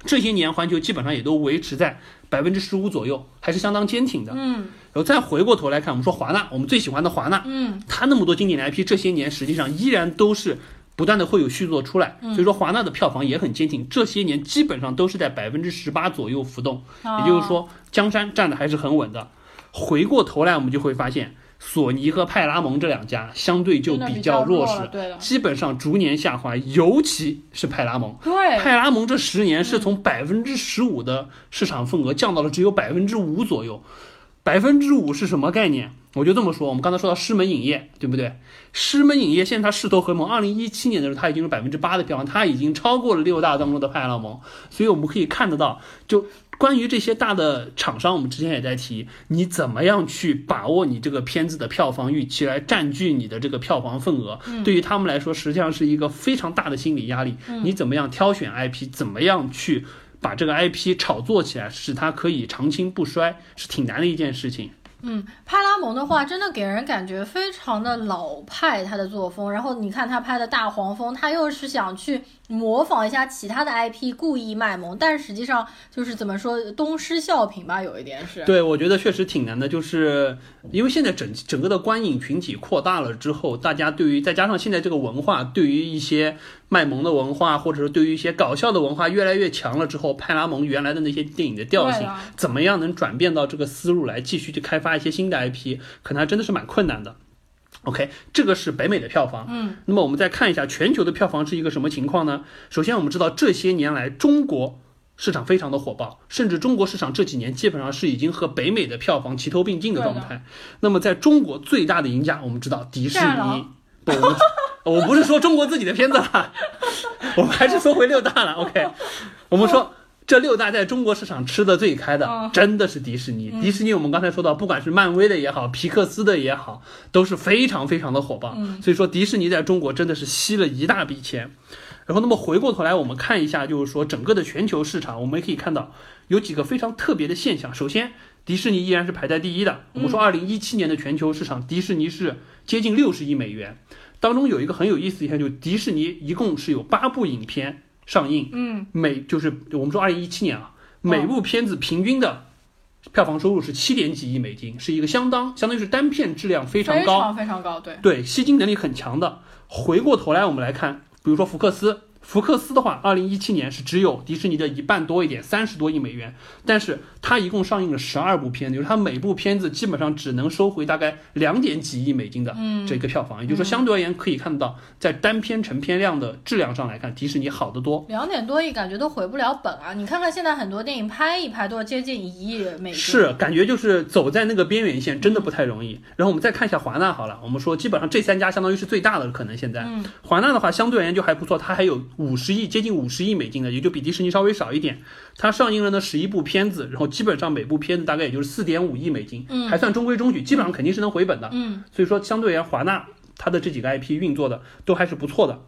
这些年，环球基本上也都维持在百分之十五左右，还是相当坚挺的。嗯。然后再回过头来看，我们说华纳，我们最喜欢的华纳，嗯，它那么多经典的 IP，这些年实际上依然都是不断的会有续作出来，所以说华纳的票房也很坚挺，这些年基本上都是在百分之十八左右浮动，也就是说江山站的还是很稳的。回过头来，我们就会发现。索尼和派拉蒙这两家相对就比较弱势，基本上逐年下滑，尤其是派拉蒙。对，派拉蒙这十年是从百分之十五的市场份额降到了只有百分之五左右。百分之五是什么概念？我就这么说，我们刚才说到狮门影业，对不对？狮门影业现在它势头很猛，二零一七年的时候它已经是百分之八的票房，它已经超过了六大当中的派拉蒙，所以我们可以看得到，就关于这些大的厂商，我们之前也在提，你怎么样去把握你这个片子的票房预期，来占据你的这个票房份额，对于他们来说实际上是一个非常大的心理压力。你怎么样挑选 IP，怎么样去把这个 IP 炒作起来，使它可以长青不衰，是挺难的一件事情。嗯，派拉蒙的话，真的给人感觉非常的老派，他的作风。然后你看他拍的大黄蜂，他又是想去模仿一下其他的 IP，故意卖萌，但实际上就是怎么说，东施效颦吧，有一点是。对，我觉得确实挺难的，就是因为现在整整个的观影群体扩大了之后，大家对于再加上现在这个文化，对于一些卖萌的文化，或者说对于一些搞笑的文化越来越强了之后，派拉蒙原来的那些电影的调性，怎么样能转变到这个思路来继续去开发一些新的 IP，可能还真的是蛮困难的。OK，这个是北美的票房。嗯，那么我们再看一下全球的票房是一个什么情况呢？首先我们知道这些年来中国市场非常的火爆，甚至中国市场这几年基本上是已经和北美的票房齐头并进的状态。那么在中国最大的赢家，我们知道迪士尼。不，我不是说中国自己的片子了，我们还是说回六大了。OK，我们说。这六大在中国市场吃的最开的，真的是迪士尼。迪士尼，我们刚才说到，不管是漫威的也好，皮克斯的也好，都是非常非常的火爆。所以说，迪士尼在中国真的是吸了一大笔钱。然后，那么回过头来，我们看一下，就是说整个的全球市场，我们可以看到有几个非常特别的现象。首先，迪士尼依然是排在第一的。我们说，二零一七年的全球市场，迪士尼是接近六十亿美元。当中有一个很有意思的一项，就是迪士尼一共是有八部影片。上映，嗯，每就是我们说二零一七年啊，每部片子平均的票房收入是七点几亿美金，是一个相当相当于是单片质量非常高，非常非常高，对对，吸金能力很强的。回过头来我们来看，比如说福克斯。福克斯的话，二零一七年是只有迪士尼的一半多一点，三十多亿美元。但是它一共上映了十二部片子，就是它每部片子基本上只能收回大概两点几亿美金的这个票房。也就是说，相对而言可以看到，在单片成片量的质量上来看，迪士尼好得多。两点多亿感觉都回不了本啊！你看看现在很多电影拍一拍都要接近一亿美金，是感觉就是走在那个边缘线，真的不太容易。然后我们再看一下华纳好了，我们说基本上这三家相当于是最大的可能现在。华纳的话相对而言就还不错，它还有五十亿接近。五十亿美金的，也就比迪士尼稍微少一点。它上映了呢十一部片子，然后基本上每部片子大概也就是四点五亿美金，嗯，还算中规中矩，基本上肯定是能回本的。嗯，所以说相对而言，华纳它的这几个 IP 运作的都还是不错的。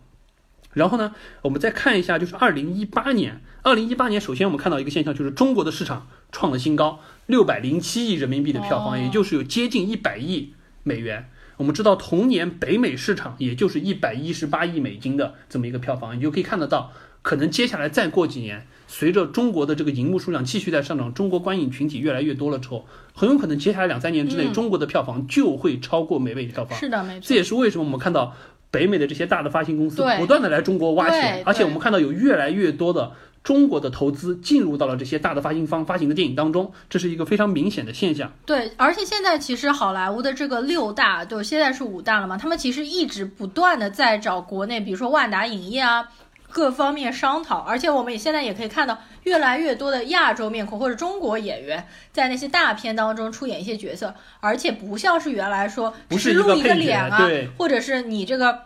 然后呢，我们再看一下，就是二零一八年，二零一八年首先我们看到一个现象，就是中国的市场创了新高，六百零七亿人民币的票房，也就是有接近一百亿美元。我们知道同年北美市场也就是一百一十八亿美金的这么一个票房，你就可以看得到。可能接下来再过几年，随着中国的这个荧幕数量继续在上涨，中国观影群体越来越多了之后，很有可能接下来两三年之内，中国的票房就会超过美美的票房。是的，没错。这也是为什么我们看到北美的这些大的发行公司不断的来中国挖钱，而且我们看到有越来越多的中国的投资进入到了这些大的发行方发行的电影当中，这是一个非常明显的现象。对，而且现在其实好莱坞的这个六大，就现在是五大了嘛，他们其实一直不断的在找国内，比如说万达影业啊。各方面商讨，而且我们也现在也可以看到越来越多的亚洲面孔或者中国演员在那些大片当中出演一些角色，而且不像是原来说只是露一个脸啊，或者是你这个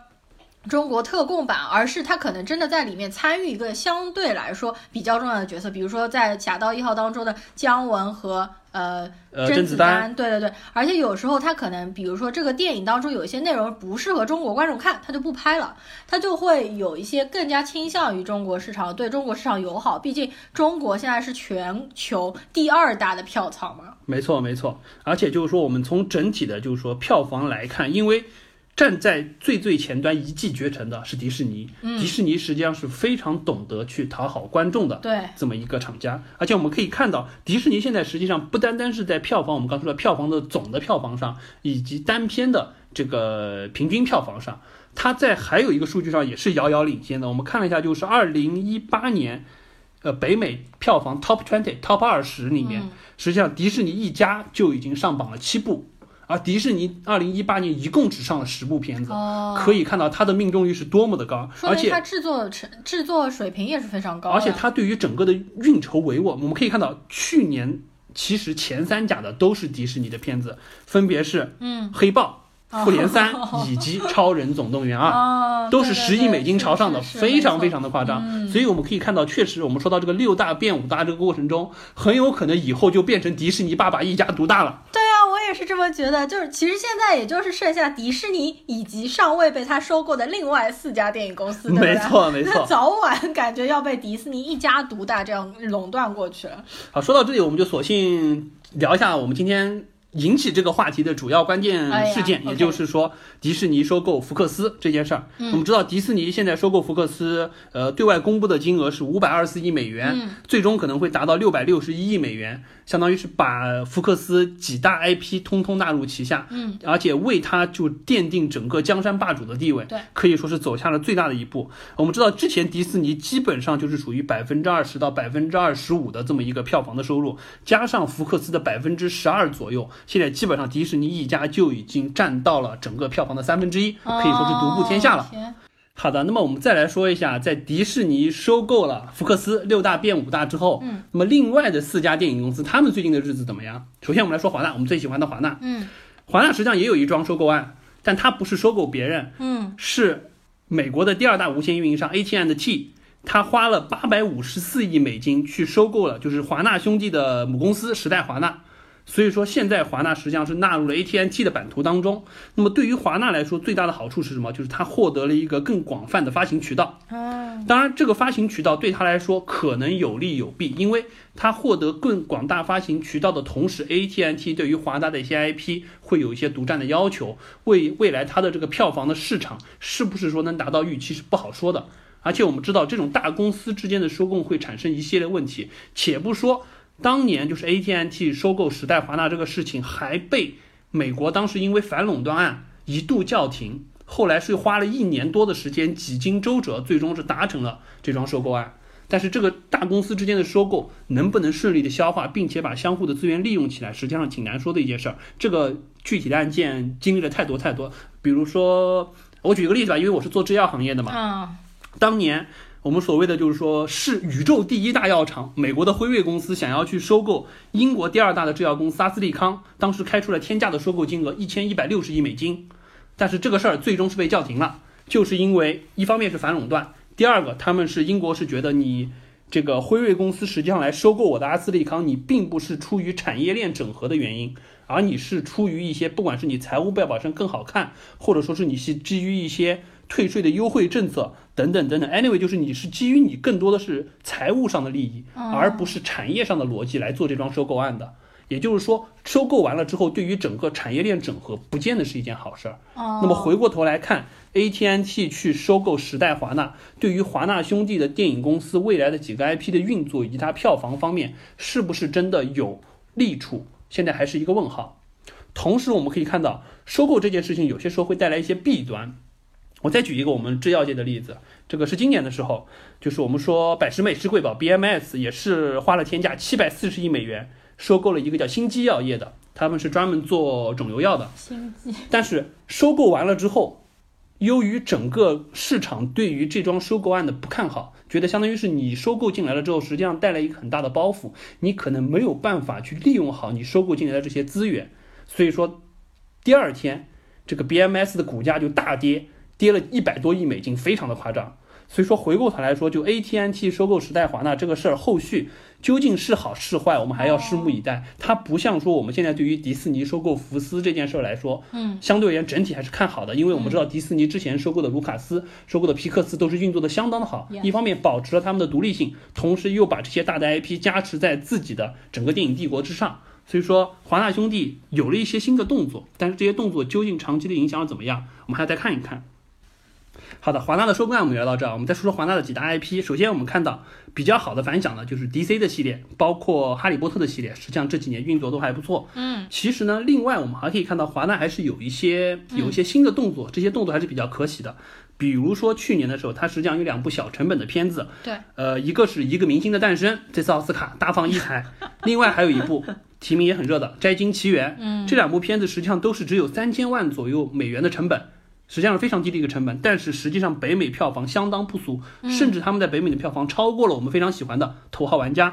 中国特供版，而是他可能真的在里面参与一个相对来说比较重要的角色，比如说在《侠盗一号》当中的姜文和。呃，甄子丹，对对对，而且有时候他可能，比如说这个电影当中有一些内容不适合中国观众看，他就不拍了，他就会有一些更加倾向于中国市场，对中国市场友好。毕竟中国现在是全球第二大的票仓嘛。没错没错，而且就是说我们从整体的，就是说票房来看，因为。站在最最前端一骑绝尘的是迪士尼，迪士尼实际上是非常懂得去讨好观众的，对这么一个厂家。而且我们可以看到，迪士尼现在实际上不单单是在票房，我们刚说的票房的总的票房上，以及单片的这个平均票房上，它在还有一个数据上也是遥遥领先的。我们看了一下，就是二零一八年，呃，北美票房 Top Twenty Top 二十里面，实际上迪士尼一家就已经上榜了七部。而迪士尼二零一八年一共只上了十部片子，可以看到它的命中率是多么的高，而且它制作成制作水平也是非常高。而且它对于整个的运筹帷幄，我们可以看到去年其实前三甲的都是迪士尼的片子，分别是嗯，黑豹。复联三 以及超人总动员二，哦，都是十亿美金朝上的，非常非常的夸张。嗯所以我们可以看到，确实我们说到这个六大变五大这个过程中，很有可能以后就变成迪士尼爸爸一家独大了。对啊，我也是这么觉得。就是其实现在也就是剩下迪士尼以及尚未被他收购的另外四家电影公司，没错没错那早晚感觉要被迪士尼一家独大这样垄断过去了。好，说到这里，我们就索性聊一下我们今天引起这个话题的主要关键事件，也就是说迪士尼收购福克斯这件事儿。嗯我们知道迪士尼现在收购福克斯，呃，对外公布的金额是五百二十四亿美元，嗯最终可能会达到六百六十一亿美元，相当于是把福克斯几大 IP 通通纳入旗下。嗯，而且为它就奠定整个江山霸主的地位，对，可以说是走下了最大的一步。我们知道之前迪士尼基本上就是属于百分之二十到百分之二十五的这么一个票房的收入，加上福克斯的百分之十二左右，现在基本上迪士尼一家就已经占到了整个票房的三分之一，可以说是独步天下了。好的，那么我们再来说一下，在迪士尼收购了福克斯六大变五大之后，嗯，那么另外的四家电影公司，他们最近的日子怎么样？首先我们来说华纳，我们最喜欢的华纳，嗯华纳实际上也有一桩收购案，但它不是收购别人，嗯是美国的第二大无线运营商 AT&T，它花了八百五十四亿美金去收购了，就是华纳兄弟的母公司时代华纳。所以说，现在华纳实际上是纳入了 AT&T 的版图当中。那么对于华纳来说，最大的好处是什么？就是它获得了一个更广泛的发行渠道。哦当然，这个发行渠道对他来说可能有利有弊，因为它获得更广大发行渠道的同时，AT&T 对于华纳的一些 IP 会有一些独占的要求，为未来它的这个票房的市场是不是说能达到预期是不好说的。而且我们知道，这种大公司之间的收购会产生一系列问题，且不说当年就是 AT&T 收购时代华纳这个事情，还被美国当时因为反垄断案一度叫停。后来是花了一年多的时间，几经周折，最终是达成了这桩收购案。但是这个大公司之间的收购能不能顺利的消化，并且把相互的资源利用起来，实际上挺难说的一件事儿。这个具体的案件经历了太多太多，比如说，我举个例子吧，因为我是做制药行业的嘛，啊当年我们所谓的就是说是宇宙第一大药厂，美国的辉瑞公司想要去收购英国第二大的制药公司阿斯利康，当时开出了天价的收购金额一千一百六十亿美金，但是这个事儿最终是被叫停了，就是因为一方面是反垄断，第二个他们是英国是觉得你。这个辉瑞公司实际上来收购我的阿斯利康，你并不是出于产业链整合的原因，而你是出于一些不管是你财务报表上更好看，或者说是你是基于一些退税的优惠政策等等等等。Anyway，就是你是基于你更多的是财务上的利益，而不是产业上的逻辑来做这桩收购案的。也就是说，收购完了之后，对于整个产业链整合，不见得是一件好事儿。哦，那么回过头来看，AT&T 去收购时代华纳，对于华纳兄弟的电影公司未来的几个 IP 的运作以及它票房方面，是不是真的有利处，现在还是一个问号。同时，我们可以看到，收购这件事情有些时候会带来一些弊端。我再举一个我们制药界的例子，这个是今年的时候，就是我们说百时美施贵宝 BMS 也是花了天价七百四十亿美元收购了一个叫新基药业的，他们是专门做肿瘤药的。新基但是收购完了之后，由于整个市场对于这桩收购案的不看好，觉得相当于是你收购进来了之后，实际上带来一个很大的包袱，你可能没有办法去利用好你收购进来的这些资源，所以说第二天这个 BMS 的股价就大跌，跌了一百多亿美金，非常的夸张。所以说回过头来说，就 AT&T 收购时代华纳这个事儿，后续究竟是好是坏，我们还要拭目以待。它不像说我们现在对于迪士尼收购福斯这件事儿来说，嗯，相对而言整体还是看好的，因为我们知道迪士尼之前收购的卢卡斯、收购的皮克斯都是运作的相当的好一方面保持了他们的独立性，同时又把这些大的 IP 加持在自己的整个电影帝国之上。所以说，华纳兄弟有了一些新的动作，但是这些动作究竟长期的影响怎么样，我们还要再看一看。好的，华纳的收购案我们聊到这儿，我们再说说华纳的几大 IP。首先，我们看到比较好的反响呢，就是 DC 的系列，包括哈利波特的系列，实际上这几年运作都还不错。嗯，其实呢，另外我们还可以看到华纳还是有一些有一些新的动作，这些动作还是比较可喜的。比如说去年的时候，它实际上有两部小成本的片子，对，呃，一个是一个明星的诞生，这次奥斯卡大放异彩，另外还有一部提名也很热的《摘金奇缘》。嗯，这两部片子实际上都是只有三千万左右美元的成本，实际上是非常低的一个成本，但是实际上北美票房相当不俗，甚至他们在北美的票房超过了我们非常喜欢的《头号玩家》。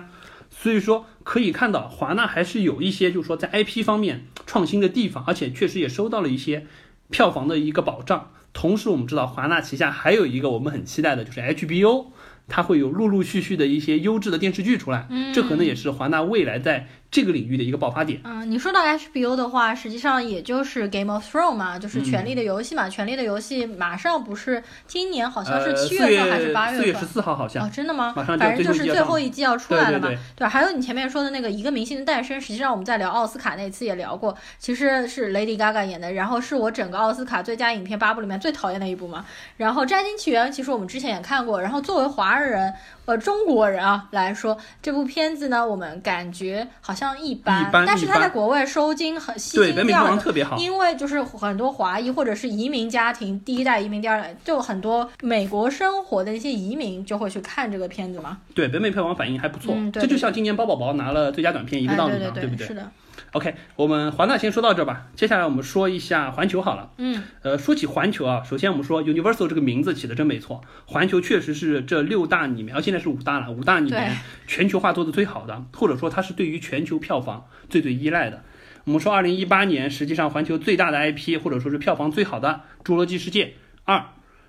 所以说可以看到华纳还是有一些就是说在 IP 方面创新的地方，而且确实也收到了一些票房的一个保障。同时，我们知道华纳旗下还有一个我们很期待的，就是 HBO，它会有陆陆续续的一些优质的电视剧出来，这可能也是华纳未来在。这个领域的一个爆发点。嗯，你说到 HBO 的话，实际上也就是 Game of Thrones 嘛，就是《权力的游戏》嘛，《权力的游戏》马上不是今年好像是七月份还是八月份？四月十四号好像。哦，真的吗？马上反正就是最后一季要出来了嘛。对对还有你前面说的那个《一个明星的诞生》，实际上我们在聊奥斯卡那次也聊过，其实是 Lady Gaga 演的，然后是我整个奥斯卡最佳影片八部里面最讨厌的一部嘛。然后《摘金奇缘》其实我们之前也看过，然后作为华人。呃，中国人啊来说，这部片子呢，我们感觉好像一般，但是它在国外收金很吸金量特别好，因为就是很多华裔或者是移民家庭，第一代移民，第二代就很多美国生活的一些移民就会去看这个片子嘛。对，北美票房反应还不错，这就像今年包宝宝拿了最佳短片一个道理嘛，对不对？是的。OK，我们华纳先说到这吧。接下来我们说一下环球好了。嗯，呃，说起环球啊，首先我们说 Universal 这个名字起的真没错。环球确实是这六大里面，啊，现在是五大了，五大里面全球化做的最好的，或者说它是对于全球票房最最依赖的。我们说二零一八年，实际上环球最大的 IP 或者说是票房最好的《侏罗纪世界二》，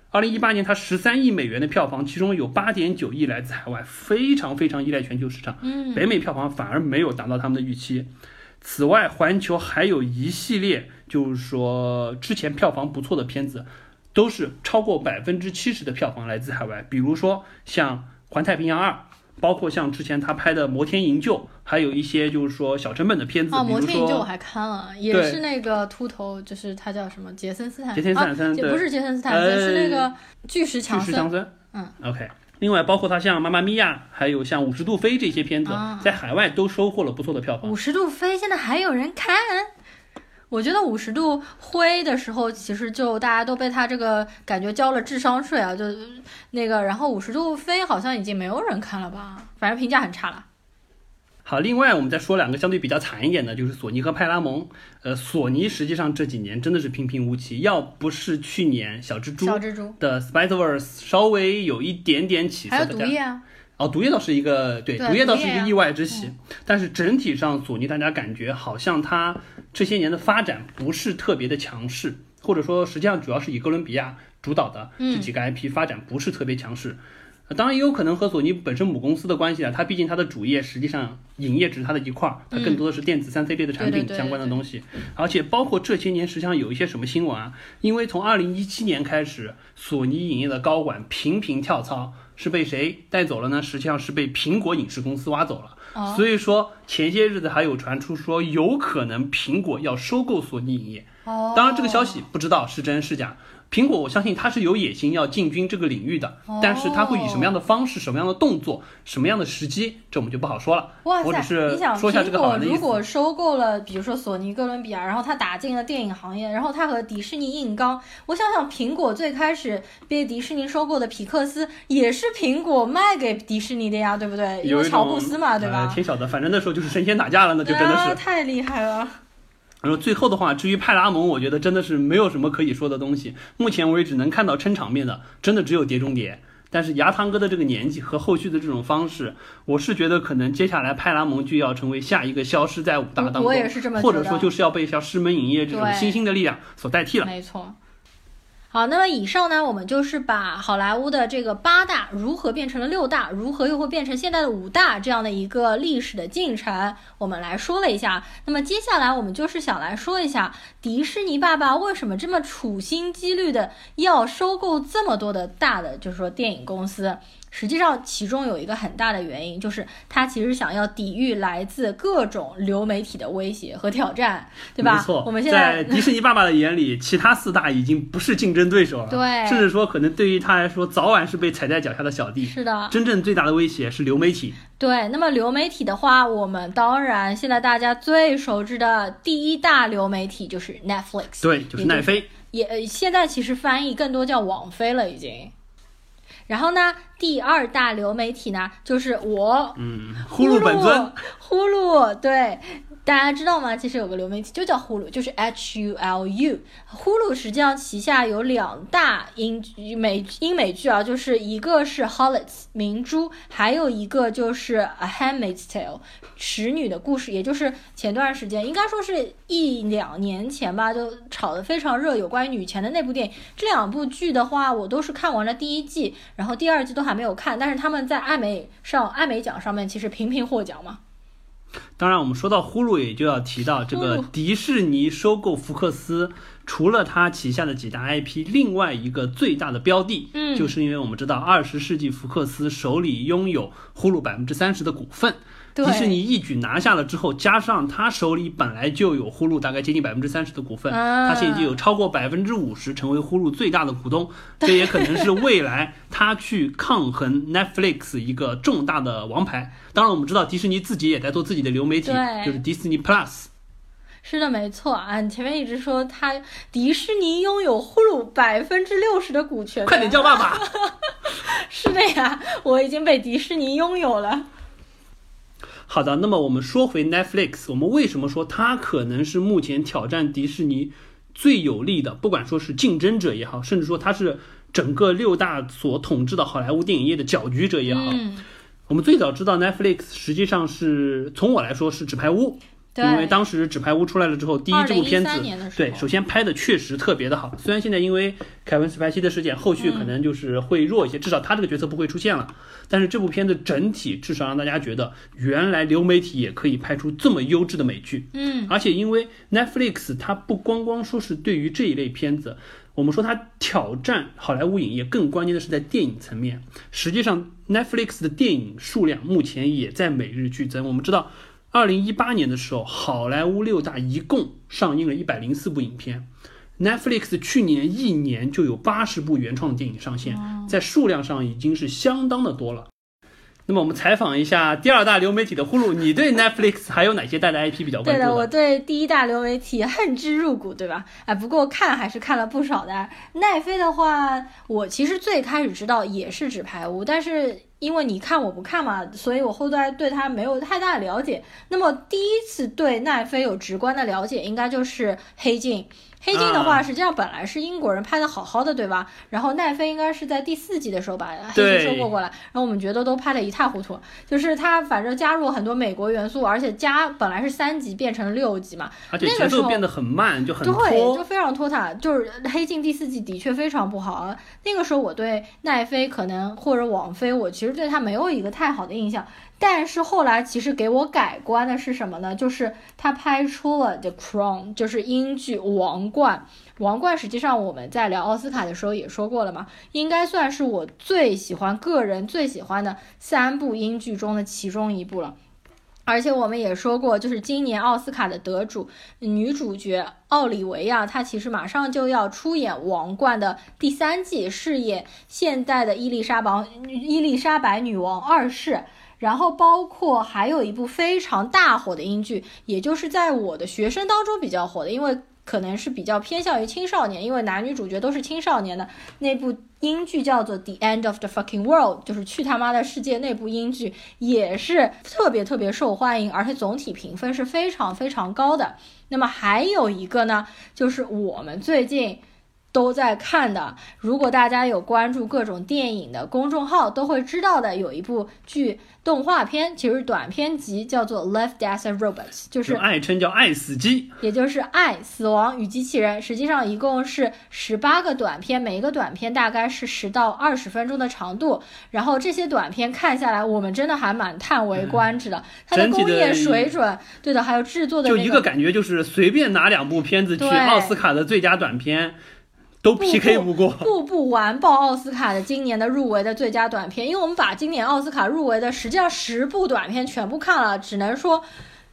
二零一八年它十三亿美元的票房，其中有八点九亿来自海外，非常非常依赖全球市场。嗯，北美票房反而没有达到他们的预期。此外，环球还有一系列，就是说之前票房不错的片子，都是超过百分之七十的票房来自海外。比如说像《环太平洋二》，包括像之前他拍的《摩天营救》，还有一些就是说小成本的片子。哦，《摩天营救》我还看了，也是那个秃头，就是他叫什么杰森斯坦？杰森斯坦森，不是杰森斯坦森，是那个巨石强森。巨石强森。嗯，OK。另外，包括他像《妈妈咪呀》，还有像《五十度飞》这些片子，在海外都收获了不错的票房。五十度飞现在还有人看？我觉得五十度灰的时候，其实就大家都被他这个感觉交了智商税啊，就那个，然后五十度飞好像已经没有人看了吧？反正评价很差了。好，另外我们再说两个相对比较惨一点的，就是索尼和派拉蒙。呃，索尼实际上这几年真的是平平无奇，要不是去年小蜘蛛的 Spider-Verse 稍微有一点点起色，还有毒液啊。哦，毒液倒是一个对，毒液倒是一个意外之喜。但是整体上，索尼大家感觉好像它这些年的发展不是特别的强势，或者说实际上主要是以哥伦比亚主导的这几个 IP 发展不是特别强势。当然也有可能和索尼本身母公司的关系啊，它毕竟它的主业实际上影业只是它的一块儿，它更多的是电子三 C 类的产品相关的东西，而且包括这些年实际上有一些什么新闻啊，因为从二零一七年开始，索尼影业的高管频频跳槽，是被谁带走了呢？实际上是被苹果影视公司挖走了，所以说前些日子还有传出说有可能苹果要收购索尼影业，当然这个消息不知道是真是假。苹果，我相信它是有野心要进军这个领域的，但是它会以什么样的方式、什么样的动作、什么样的时机，这我们就不好说了。哇塞！你想，苹果如果收购了，比如说索尼哥伦比亚，然后它打进了电影行业，然后它和迪士尼硬刚，我想想，苹果最开始被迪士尼收购的皮克斯，也是苹果卖给迪士尼的呀，对不对？因为乔布斯嘛，对吧？天晓得，反正那时候就是神仙打架了，那就真的是太厉害了。然后最后的话，至于派拉蒙，我觉得真的是没有什么可以说的东西。目前为止能看到撑场面的，真的只有《碟中谍》。但是牙汤哥的这个年纪和后续的这种方式，我是觉得可能接下来派拉蒙就要成为下一个消失在五大当中，或者说就是要被像狮门影业这种新兴的力量所代替了。没错。好，那么以上呢，我们就是把好莱坞的这个八大如何变成了六大，如何又会变成现在的五大这样的一个历史的进程，我们来说了一下。那么接下来我们就是想来说一下，迪士尼爸爸为什么这么处心积虑的要收购这么多的大的，就是说电影公司。实际上，其中有一个很大的原因，就是他其实想要抵御来自各种流媒体的威胁和挑战，对吧？没错。我们现在在迪士尼爸爸的眼里，其他四大已经不是竞争对手了，对，甚至说可能对于他来说，早晚是被踩在脚下的小弟。是的，真正最大的威胁是流媒体。对，那么流媒体的话，我们当然现在大家最熟知的第一大流媒体就是 Netflix，对，就是奈飞。也现在其实翻译更多叫网飞了，已经。然后呢，第二大流媒体呢，就是我，嗯，呼噜本尊，呼噜，对，大家知道吗？其实有个流媒体就叫呼噜，就是 H U L U。呼噜实际上旗下有两大英美英美剧啊，就是一个是 Hollis 明珠，还有一个就是 A Handmaid's Tale 使女的故事，也就是前段时间应该说是一两年前吧，就炒得非常热，有关于女权的那部电影。这两部剧的话，我都是看完了第一季，然后第二季都还没有看，但是他们在艾美上艾美奖上面其实频频获奖嘛。当然，我们说到呼噜，也就要提到这个迪士尼收购福克斯，除了它旗下的几大 IP，另外一个最大的标的，嗯，就是因为我们知道二十世纪福克斯手里拥有呼噜百分之三十的股份。迪士尼一举拿下了之后，加上他手里本来就有呼噜大概接近百分之三十的股份，他现在已经有超过百分之五十成为呼噜最大的股东，这也可能是未来他去抗衡 Netflix 一个重大的王牌。当然，我们知道迪士尼自己也在做自己的流媒体，就是迪士尼 Plus。是的，没错啊，你前面一直说他迪士尼拥有呼噜百分之六十的股权，快点叫爸爸。是的呀，我已经被迪士尼拥有了。好的，那么我们说回 Netflix，我们为什么说它可能是目前挑战迪士尼最有力的？不管说是竞争者也好，甚至说它是整个六大所统治的好莱坞电影业的搅局者也好，我们最早知道 Netflix 实际上是从我来说是纸牌屋。因为当时《纸牌屋》出来了之后，第一这部片子，对，首先拍的确实特别的好。虽然现在因为凯文·斯派西的事件，后续可能就是会弱一些，至少他这个角色不会出现了。但是这部片子整体至少让大家觉得，原来流媒体也可以拍出这么优质的美剧。嗯，而且因为 Netflix 它不光光说是对于这一类片子，我们说它挑战好莱坞影业，更关键的是在电影层面。实际上，Netflix 的电影数量目前也在每日剧增。我们知道。二零一八年的时候，好莱坞六大一共上映了一百零四部影片，Netflix 去年一年就有八十部原创电影上线，在数量上已经是相当的多了。那么我们采访一下第二大流媒体的呼噜，你对 Netflix 还有哪些大的 IP 比较关注？对的，我对第一大流媒体恨之入骨，对吧？哎，不过看还是看了不少的。奈飞的话，我其实最开始知道也是纸牌屋，但是。因为你看我不看嘛，所以我后来对它没有太大的了解。那么第一次对奈飞有直观的了解，应该就是黑镜。黑镜的话，实际上本来是英国人拍的好好的，对吧？然后奈飞应该是在第四季的时候把黑镜收购过来，然后我们觉得都拍的一塌糊涂，就是他反正加入了很多美国元素，而且加本来是三集变成了六集嘛，而且节奏变得很慢，就很拖，就非常拖沓。就是黑镜第四季的确非常不好。那个时候我对奈飞可能或者网飞，我其实对他没有一个太好的印象。但是后来其实给我改观的是什么呢？就是他拍出了《The Crown》，就是英剧《王冠》。《王冠》实际上我们在聊奥斯卡的时候也说过了嘛，应该算是我最喜欢、个人最喜欢的三部英剧中的其中一部了。而且我们也说过，就是今年奥斯卡的得主女主角奥利维亚，她其实马上就要出演《王冠》的第三季，饰演现代的伊丽莎白伊丽莎白女王二世。然后包括还有一部非常大火的英剧，也就是在我的学生当中比较火的，因为可能是比较偏向于青少年，因为男女主角都是青少年的那部英剧叫做《The End of the Fucking World》，就是去他妈的世界那部英剧也是特别特别受欢迎，而且总体评分是非常非常高的。那么还有一个呢，就是我们最近。都在看的。如果大家有关注各种电影的公众号，都会知道的。有一部剧动画片，其实短片集，叫做《Love, Death and Robots》，就是爱称叫《爱死机》，也就是《爱死亡与机器人》。实际上一共是十八个短片，每一个短片大概是十到二十分钟的长度。然后这些短片看下来，我们真的还蛮叹为观止的。它的工业水准，对的，还有制作的，就一个感觉，就是随便拿两部片子去奥斯卡的最佳短片。都 PK 不过，步步完爆奥斯卡的今年的入围的最佳短片，因为我们把今年奥斯卡入围的实际上十部短片全部看了，只能说，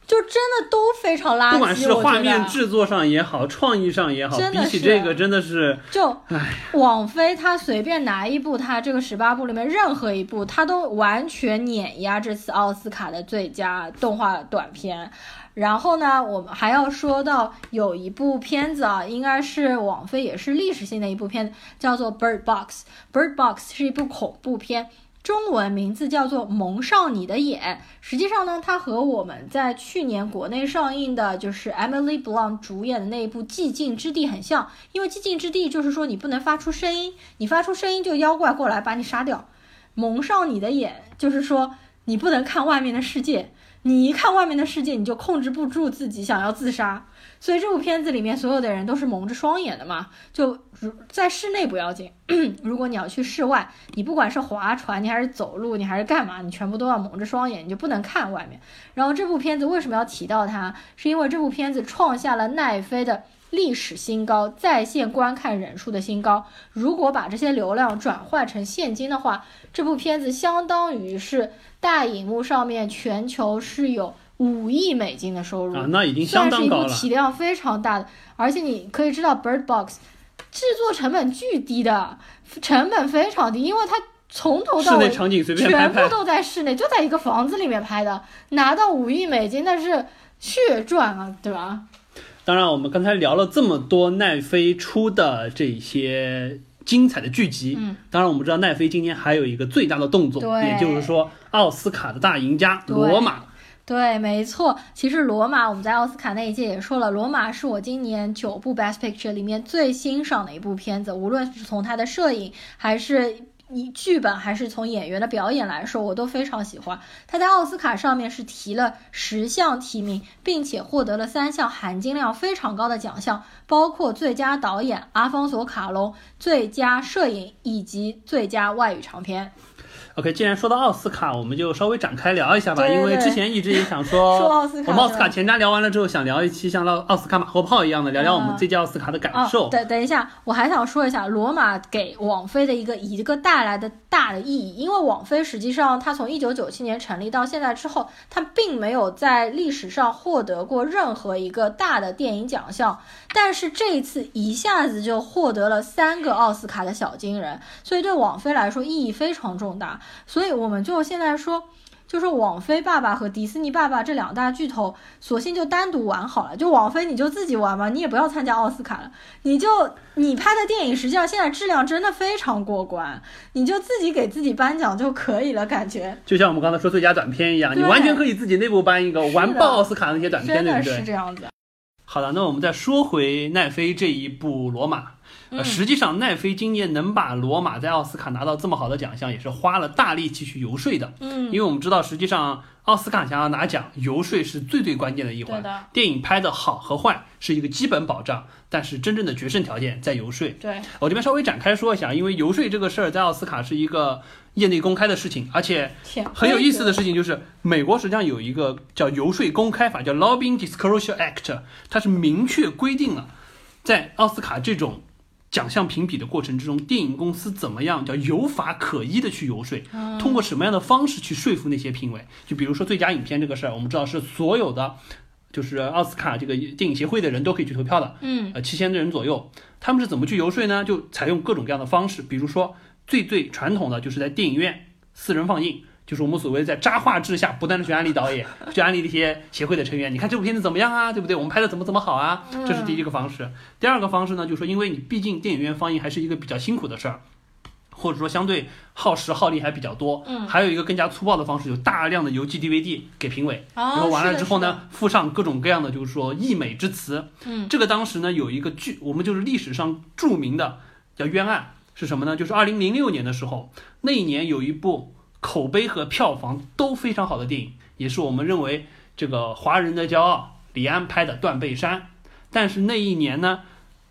就真的都非常垃圾。不管是画面制作上也好，创意上也好，比起这个真的是，就，唉，网飞他随便拿一部，他这个十八部里面任何一部，他都完全碾压这次奥斯卡的最佳动画短片。然后呢，我们还要说到有一部片子啊，应该是网飞也是历史性的一部片子，叫做《Bird Box》。《Bird Box》是一部恐怖片。中文名字叫做《蒙上你的眼》。实际上呢，它和我们在去年国内上映的，就是 Emily Blunt 主演的那一部《寂静之地》很像。因为寂静之地就是说你不能发出声音，你发出声音就妖怪过来把你杀掉。蒙上你的眼就是说你不能看外面的世界，你一看外面的世界你就控制不住自己想要自杀。所以这部片子里面所有的人都是蒙着双眼的嘛，就如在室内不要紧，如果你要去室外，你不管是划船，你还是走路，你还是干嘛，你全部都要蒙着双眼，你就不能看外面。然后这部片子为什么要提到它？是因为这部片子创下了奈飞的历史新高，在线观看人数的新高。如果把这些流量转换成现金的话，这部片子相当于是大荧幕上面全球是有。五亿美金的收入啊，那已经相当高了。算是一部体量非常大的，而且你可以知道，Bird Box 制作成本巨低的，成本非常低，因为它从头到尾全部都在室内，就在一个房子里面拍的，拿到五亿美金那是血赚啊，对吧？当然，我们刚才聊了这么多奈飞出的这些精彩的剧集，嗯，当然我们知道奈飞今年还有一个最大的动作，也就是说奥斯卡的大赢家《罗马》。对，没错。其实《罗马》，我们在奥斯卡那一届也说了，《罗马》是我今年九部 Best Picture 里面最欣赏的一部片子。无论是从它的摄影，还是你剧本，还是从演员的表演来说，我都非常喜欢。他在奥斯卡上面是提了十项提名，并且获得了三项含金量非常高的奖项，包括最佳导演阿方索·卡隆、最佳摄影以及最佳外语长片。OK，既然说到奥斯卡，我们就稍微展开聊一下吧。因为之前一直也想说，说奥斯卡我们奥斯卡前瞻聊完了之后，想聊一期像奥奥斯卡马后炮一样的，聊聊我们这届奥斯卡的感受。等等一下，我还想说一下罗马给网飞的一个一个带来的大的意义，因为网飞实际上它从一九九七年成立到现在之后，它并没有在历史上获得过任何一个大的电影奖项，但是这一次一下子就获得了三个奥斯卡的小金人，所以对网飞来说意义非常重大。所以我们就现在说，就是网飞爸爸和迪士尼爸爸这两大巨头，索性就单独玩好了。就网飞你就自己玩嘛，你也不要参加奥斯卡了，你就你拍的电影实际上现在质量真的非常过关，你就自己给自己颁奖就可以了。感觉就像我们刚才说最佳短片一样，你完全可以自己内部颁一个完爆奥斯卡的那些短片，对不对？是这样子。好的，那我们再说回奈飞这一部《罗马》。呃，实际上奈飞今年能把《罗马》在奥斯卡拿到这么好的奖项，也是花了大力气去游说的。嗯，因为我们知道，实际上奥斯卡想要拿奖，游说是最最关键的一环。电影拍的好和坏是一个基本保障，但是真正的决胜条件在游说。对，我这边稍微展开说一下，因为游说这个事儿在奥斯卡是一个业内公开的事情，而且很有意思的事情就是，美国实际上有一个叫游说公开法，叫 Lobbying Disclosure Act，它是明确规定了在奥斯卡这种。奖项评比的过程之中，电影公司怎么样叫有法可依的去游说？通过什么样的方式去说服那些评委？就比如说最佳影片这个事儿，我们知道是所有的，就是奥斯卡这个电影协会的人都可以去投票的。嗯，呃，七千人左右，他们是怎么去游说呢？就采用各种各样的方式，比如说最最传统的就是在电影院私人放映。就是我们所谓在渣画之下不断的去安利导演，去安利这些协会的成员。你看这部片子怎么样啊？对不对？我们拍的怎么怎么好啊？这是第一个方式。第二个方式呢，就是说，因为你毕竟电影院放映还是一个比较辛苦的事儿，或者说相对耗时耗力还比较多。嗯。还有一个更加粗暴的方式，有大量的邮寄 DVD 给评委，然后完了之后呢，附上各种各样的就是说溢美之词。嗯。这个当时呢有一个剧，我们就是历史上著名的叫冤案是什么呢？就是二零零六年的时候，那一年有一部。口碑和票房都非常好的电影，也是我们认为这个华人的骄傲，李安拍的《断背山》。但是那一年呢，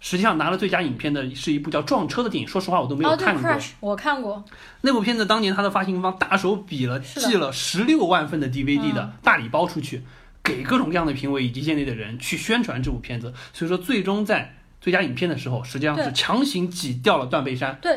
实际上拿了最佳影片的是一部叫《撞车》的电影。说实话，我都没有看过。我看过那部片子，当年它的发行方大手笔了，寄了十六万份的 DVD 的大礼包出去，给各种各样的评委以及业内的人去宣传这部片子。所以说，最终在最佳影片的时候，实际上是强行挤掉了《断背山》。对。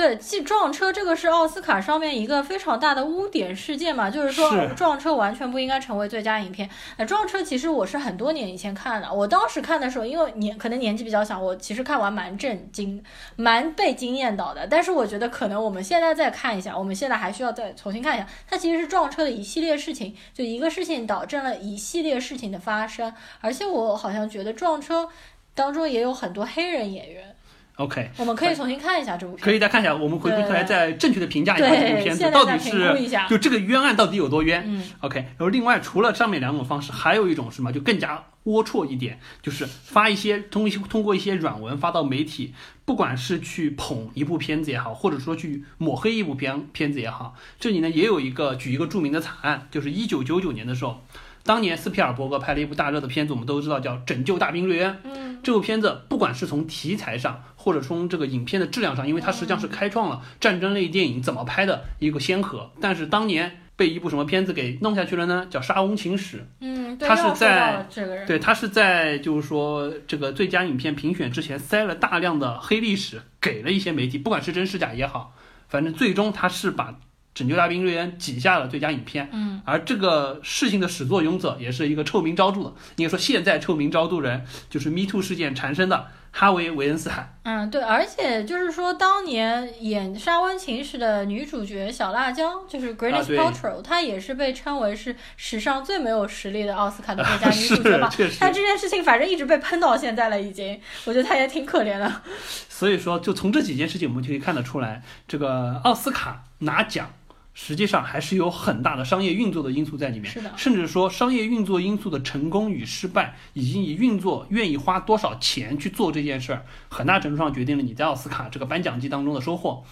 对，记撞车这个是奥斯卡上面一个非常大的污点事件嘛，就是说撞车完全不应该成为最佳影片。那撞车其实我是很多年以前看的，我当时看的时候，因为年可能年纪比较小，我其实看完蛮震惊，蛮被惊艳到的。但是我觉得可能我们现在再看一下，我们现在还需要再重新看一下，它其实是撞车的一系列事情，就一个事情导致了一系列事情的发生。而且我好像觉得撞车当中也有很多黑人演员。OK，我们可以重新看一下这部片。可以再看一下，我们回过头来再正确的评价一下这部片子到底是就这个冤案到底有多冤。嗯 OK，然后另外除了上面两种方式，还有一种是什么？就更加龌龊一点，就是发一些通通过一些软文发到媒体，不管是去捧一部片子也好，或者说去抹黑一部片片子也好，这里呢也有一个举一个著名的惨案，就是一九九九年的时候。当年斯皮尔伯格拍了一部大热的片子，我们都知道叫《拯救大兵瑞恩》。嗯，这部片子不管是从题材上，或者从这个影片的质量上，因为它实际上是开创了战争类电影怎么拍的一个先河。但是当年被一部什么片子给弄下去了呢？叫《沙翁情史》。嗯，对，他是在对，他是在就是说这个最佳影片评选之前塞了大量的黑历史给了一些媒体，不管是真是假也好，反正最终他是把《拯救大兵瑞恩》挤下了最佳影片。嗯，而这个事情的始作俑者也是一个臭名昭著的，应该说现在臭名昭著人就是 Me Too 事件缠身的哈维·维恩斯坦。嗯，对，而且就是说，当年演《沙湾情史》的女主角小辣椒，就是 Gwyneth 啊对 Paltrow，、她也是被称为是史上最没有实力的奥斯卡的最佳女主角嘛。是确实她这件事情反正一直被喷到现在了，已经，我觉得她也挺可怜的。所以说，就从这几件事情，我们就可以看得出来，这个奥斯卡拿奖。实际上还是有很大的商业运作的因素在里面，是的甚至说商业运作因素的成功与失败，以及你运作愿意花多少钱去做这件事儿，很大程度上决定了你在奥斯卡这个颁奖季当中的收获。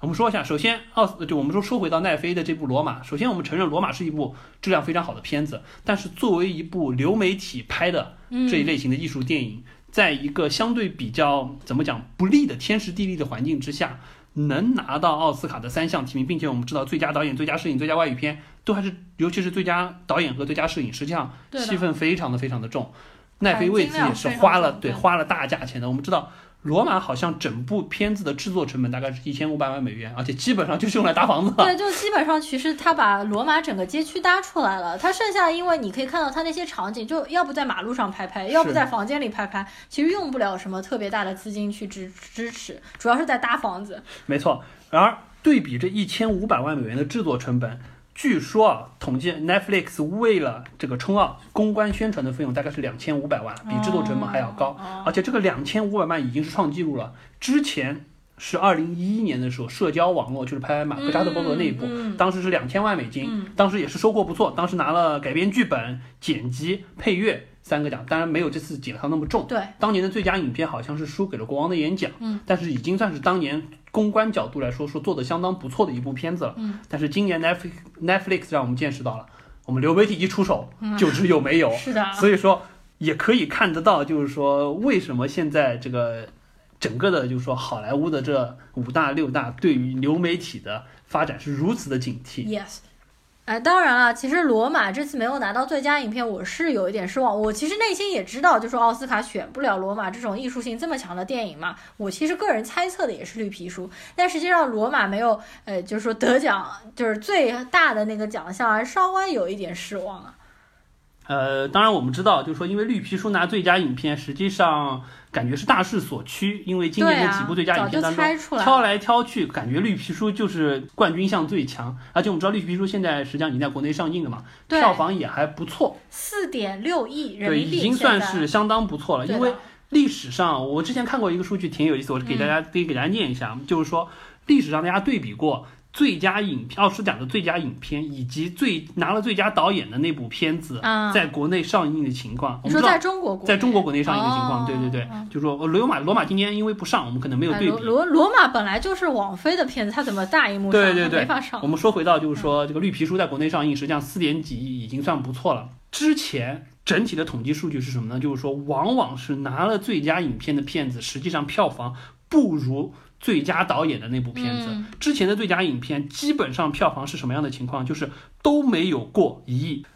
我们说一下，首先奥斯就我们说说回到奈飞的这部《罗马》，首先我们承认《罗马》是一部质量非常好的片子，但是作为一部流媒体拍的这一类型的艺术电影，在一个相对比较怎么讲不利的天时地利的环境之下，能拿到奥斯卡的三项提名，并且我们知道最佳导演、最佳摄影、最佳外语片都还是，尤其是最佳导演和最佳摄影，实际上戏份非常的非常的重。奈飞为此也是花了对花了大价钱的。我们知道。罗马好像整部片子的制作成本大概是一千五百万美元，而且基本上就是用来搭房子的。对，就基本上其实他把罗马整个街区搭出来了，他剩下因为你可以看到他那些场景，就要不在马路上拍拍，要不在房间里拍拍，其实用不了什么特别大的资金去支支持，主要是在搭房子。没错，然而对比这一千五百万美元的制作成本，据说啊，统计 Netflix 为了这个冲奥公关宣传的费用大概是两千五百万，比制作成本还要高，哦而且这个两千五百万已经是创纪录了。之前是二零一一年的时候，社交网络就是拍马克扎特伯格那一部，当时是两千万美金，嗯。当时也是收获不错，当时拿了改编剧本、剪辑、配乐三个奖，当然没有这次锦上那么重。对，当年的最佳影片好像是输给了《国王的演讲》，嗯，但是已经算是当年公关角度来说，说做的相当不错的一部片子了，嗯，但是今年 Netflix Netflix 让我们见识到了，我们流媒体一出手嗯。就知有没有，是的，所以说也可以看得到，就是说为什么现在这个整个的，就是说好莱坞的这五大六大对于流媒体的发展是如此的警惕。Yes。哎，当然了，其实罗马这次没有拿到最佳影片，我是有一点失望。我其实内心也知道，就是奥斯卡选不了罗马这种艺术性这么强的电影嘛。我其实个人猜测的也是绿皮书，但实际上罗马没有，呃，就是说得奖，就是最大的那个奖项，还稍微有一点失望啊。呃，当然我们知道，就是说，因为绿皮书拿最佳影片，实际上感觉是大势所趋。因为今年的几部最佳影片当中，挑来挑去，感觉绿皮书就是冠军相最强。而且我们知道，绿皮书现在实际上已经在国内上映了嘛，票房也还不错，四点六亿人对，民币，已经算是相当不错了。因为历史上，我之前看过一个数据挺有意思，我给大家可以给大家念一下，就是说历史上大家对比过。最佳影片，奥斯奖的最佳影片以及最拿了最佳导演的那部片子，啊在国内上映的情况，我们说在中国国内在中国国内上映的情况，哦对对对嗯，就说呃罗马罗马今天因为不上，我们可能没有哎对比。罗罗罗马本来就是网飞的片子，它怎么大荧幕上对对对它没法上我？们说回到就是说这个绿皮书在国内上映，实际上四点几亿已经算不错了。之前整体的统计数据是什么呢？就是说往往是拿了最佳影片的片子，实际上票房不如最佳导演的那部片子。嗯。之前的最佳影片基本上票房是什么样的情况？就是都没有过一亿。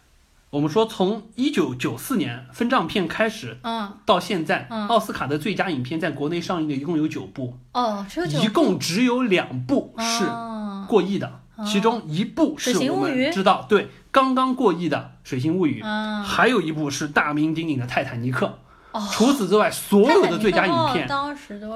我们说从一九九四年分账片开始嗯，到现在，嗯。奥斯卡的最佳影片在国内上映的一共有九部，哦，只有九一共只有两部是哦过亿的，其中一部是我们知道对刚刚过亿的《水形物语》，嗯。还有一部是大名鼎鼎的《泰坦尼克》。哦。除此之外，所有的最佳影片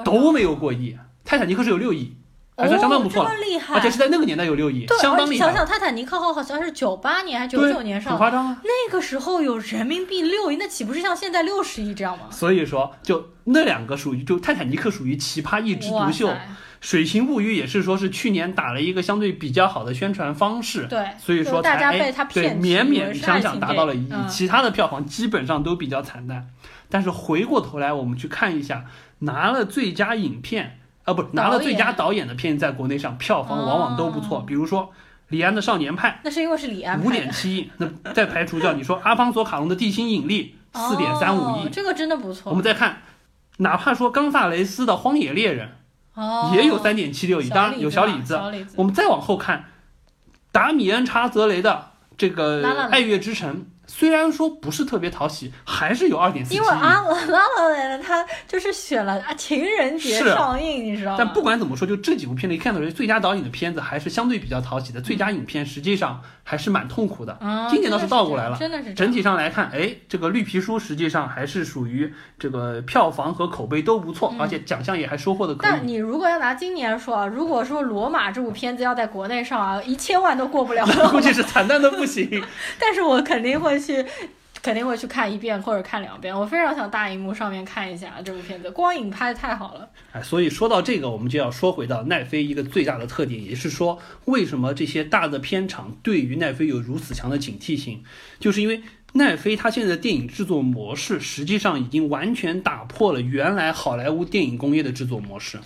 都没有过亿，《泰坦尼克》是有六亿，还算相当不错了，哦、厉害，而且是在那个年代有六亿，相当厉害。想想《泰坦尼克号》好像是九八年还是九九年上，很夸张啊。那个时候有人民币六亿，那岂不是像现在六十亿这样吗？所以说，就那两个属于，就《泰坦尼克》属于奇葩一枝独秀，《水形物语》也是说是去年打了一个相对比较好的宣传方式，对，所以说大家被他对勉勉强强达到了一亿，嗯、其他的票房基本上都比较惨淡。但是回过头来，我们去看一下，拿了最佳影片。啊，不，拿了最佳导演的片子，在国内上票房往往都不错。哦、比如说李安的《少年派》，那是因为是李安五点七亿。那再排除掉你说阿方索卡隆的《地心引力》四点三五亿，这个真的不错。我们再看，哪怕说冈萨雷斯的《荒野猎人》，哦，也有三点七六亿，当然有小李子。我们再往后看，达米恩·查泽雷的这个《爱乐之城》。虽然说不是特别讨喜，还是有二点四亿。因为阿拉拉来了他就是选了啊情人节上映，你知道吗？但不管怎么说，就这几部片子，一看到最佳导演的片子还是相对比较讨喜的，最佳影片实际上还是蛮痛苦的。嗯、今年倒是倒过来了，真的是整体上来看，哎，这个绿皮书实际上还是属于这个票房和口碑都不错，嗯、而且奖项也还收获的可以。但你如果要拿今年说啊，如果说《罗马》这部片子要在国内上啊，一千万都过不了，估计是惨淡的不行。但是我肯定会去。肯定会去看一遍或者看两遍，我非常想大荧幕上面看一下这部片子，光影拍的太好了。哎，所以说到这个，我们就要说回到奈飞一个最大的特点，也是说为什么这些大的片场对于奈飞有如此强的警惕性，就是因为奈飞它现在的电影制作模式，实际上已经完全打破了原来好莱坞电影工业的制作模式。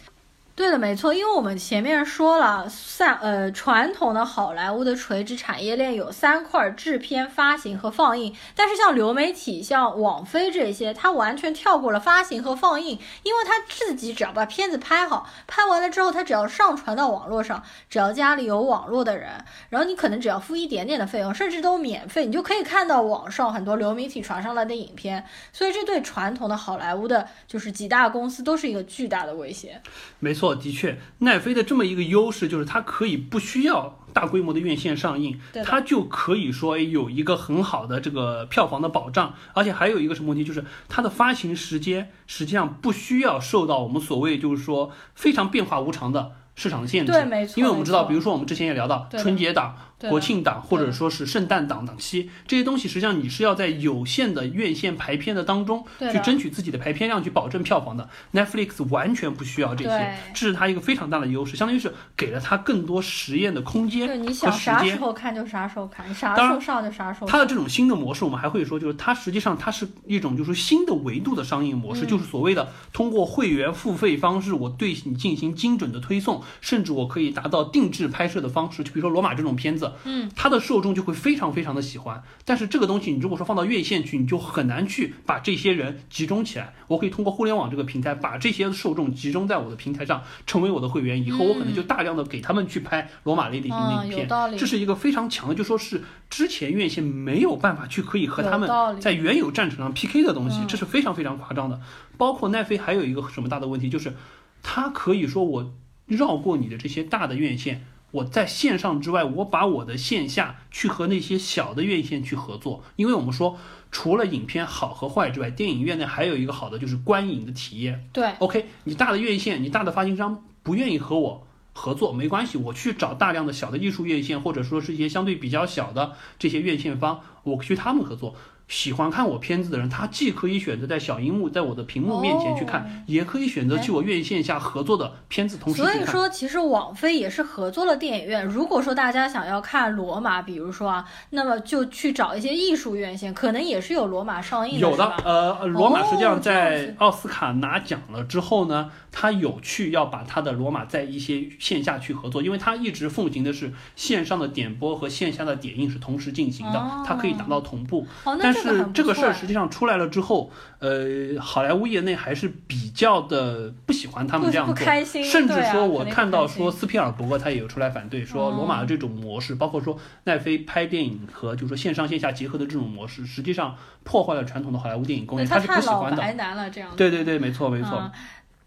对的，没错，因为我们前面说了，三呃传统的好莱坞的垂直产业链有三块：制片、发行和放映。但是像流媒体、像网飞这些，它完全跳过了发行和放映，因为它自己只要把片子拍好，拍完了之后，它只要上传到网络上，只要家里有网络的人，然后你可能只要付一点点的费用，甚至都免费，你就可以看到网上很多流媒体传上来的影片。所以这对传统的好莱坞的就是几大公司都是一个巨大的威胁。没错。的确，奈飞的这么一个优势就是它可以不需要大规模的院线上映，它就可以说有一个很好的这个票房的保障，而且还有一个什么问题，就是它的发行时间实际上不需要受到我们所谓就是说非常变化无常的市场限制。对，没错。因为我们知道，比如说我们之前也聊到春节档、国庆档或者说是圣诞档档期这些东西，实际上你是要在有限的院线排片的当中去争取自己的排片量，去保证票房的。Netflix 完全不需要这些，这是它一个非常大的优势，相当于是给了它更多实验的空间对，你想啥时候看就啥时候看，啥时候上就啥时候。它的这种新的模式，我们还会说，就是它实际上它是一种就是新的维度的商业模式，嗯、就是所谓的通过会员付费方式，我对你进行精准的推送，甚至我可以达到定制拍摄的方式。就比如说罗马这种片子，嗯，它的受众就会非常非常的喜欢。但是这个东西，你如果说放到院线去，你就很难去把这些人集中起来。我可以通过互联网这个平台，把这些受众集中在我的平台上，成为我的会员。以后我可能就大量的给他们去拍罗马类的影片，嗯、这是一个非常强的，就说是之前院线没有办法去可以和他们在原有战场上 PK 的东西，嗯、这是非常非常夸张的。包括奈飞还有一个什么大的问题，就是它可以说我绕过你的这些大的院线。我在线上之外，我把我的线下去和那些小的院线去合作，因为我们说，除了影片好和坏之外，电影院内还有一个好的就是观影的体验。对，OK，你大的院线，你大的发行商不愿意和我合作，没关系，我去找大量的小的艺术院线，或者说是一些相对比较小的这些院线方，我去他们合作。喜欢看我片子的人，他既可以选择在小荧幕，在我的屏幕面前去看，哦、也可以选择去我院线下合作的片子同时。所以说，其实网飞也是合作了电影院。如果说大家想要看罗马，比如说啊，那么就去找一些艺术院线，可能也是有罗马上映的。有的，呃，罗马实际上哦在奥斯卡拿奖了之后呢，他有去要把他的罗马在一些线下去合作，因为他一直奉行的是线上的点播和线下的点映是同时进行的，哦、它可以达到同步。哦、但是这个事儿实际上出来了之后，呃，好莱坞业内还是比较的不喜欢他们这样做，甚至说我看到说斯皮尔伯格他也有出来反对，说罗马的这种模式，包括说奈飞拍电影和就是说线上线下结合的这种模式，实际上破坏了传统的好莱坞电影工业，他是不喜欢的。白男了这样。对对对，没错没错。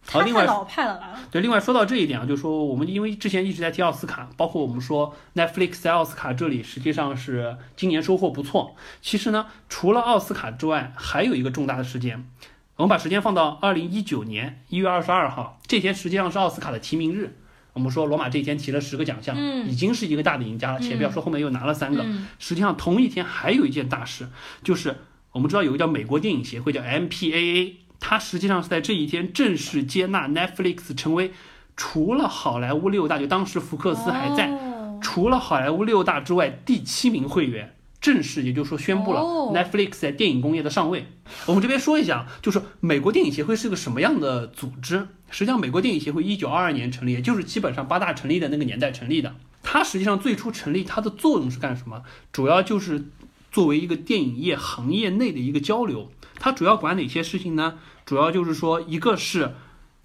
嗯好，另外老派了对，另外说到这一点啊，就说我们因为之前一直在提奥斯卡，包括我们说 Netflix 在奥斯卡这里实际上是今年收获不错。其实呢，除了奥斯卡之外，还有一个重大的事件，我们把时间放到二零一九年一月二十二号，这天实际上是奥斯卡的提名日。我们说罗马这一天提了十个奖项，嗯已经是一个大的赢家了。且不要说后面又拿了三个，嗯实际上同一天还有一件大事，就是我们知道有个叫美国电影协会叫 MPAA，它实际上是在这一天正式接纳 Netflix 成为除了好莱坞六大，就当时福克斯还在，哦除了好莱坞六大之外第七名会员。正式，也就是说宣布了哦 Netflix 在电影工业的上位。我们这边说一下，就是美国电影协会是个什么样的组织？实际上，美国电影协会一九二二年成立，也就是基本上八大成立的那个年代成立的。它实际上最初成立，它的作用是干什么？主要就是作为一个电影业行业内的一个交流。它主要管哪些事情呢？主要就是说，一个是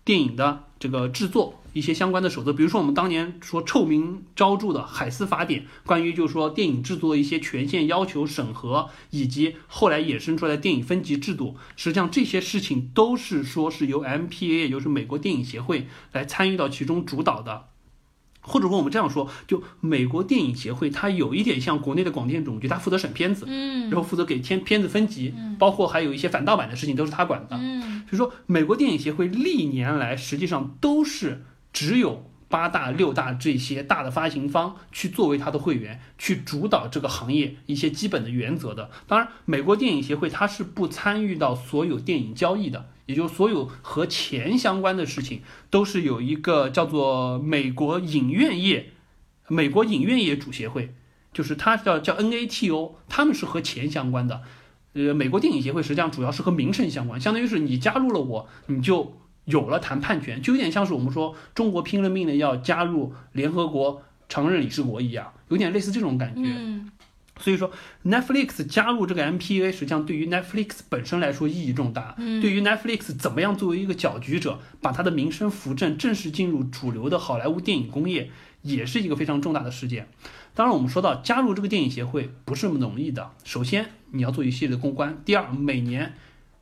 电影的这个制作一些相关的守则，比如说我们当年说臭名昭著的《海斯法典》，关于就是说电影制作一些权限要求审核，以及后来衍生出来的电影分级制度，实际上这些事情都是说是由 MPA，也就是美国电影协会来参与到其中主导的。或者说我们这样说，就美国电影协会，它有一点像国内的广电总局，它负责审片子，嗯然后负责给片片子分级，包括还有一些反盗版的事情都是他管的。嗯所以说，美国电影协会历年来实际上都是只有八大、六大这些大的发行方去作为它的会员，去主导这个行业一些基本的原则的。当然，美国电影协会它是不参与到所有电影交易的，也就所有和钱相关的事情都是有一个叫做美国影院业、美国影院业主协会，就是它叫叫 NATO，他们是和钱相关的。呃，美国电影协会实际上主要是和名声相关，相当于是你加入了我，你就有了谈判权，就有点像是我们说中国拼了命的要加入联合国常任理事国一样，有点类似这种感觉。嗯所以说，Netflix 加入这个 MPA，实际上对于 Netflix 本身来说意义重大。嗯对于 Netflix 怎么样作为一个搅局者，把它的名声扶正，正式进入主流的好莱坞电影工业，也是一个非常重大的事件。当然，我们说到加入这个电影协会不是那么容易的。首先，你要做一系列的公关；第二，每年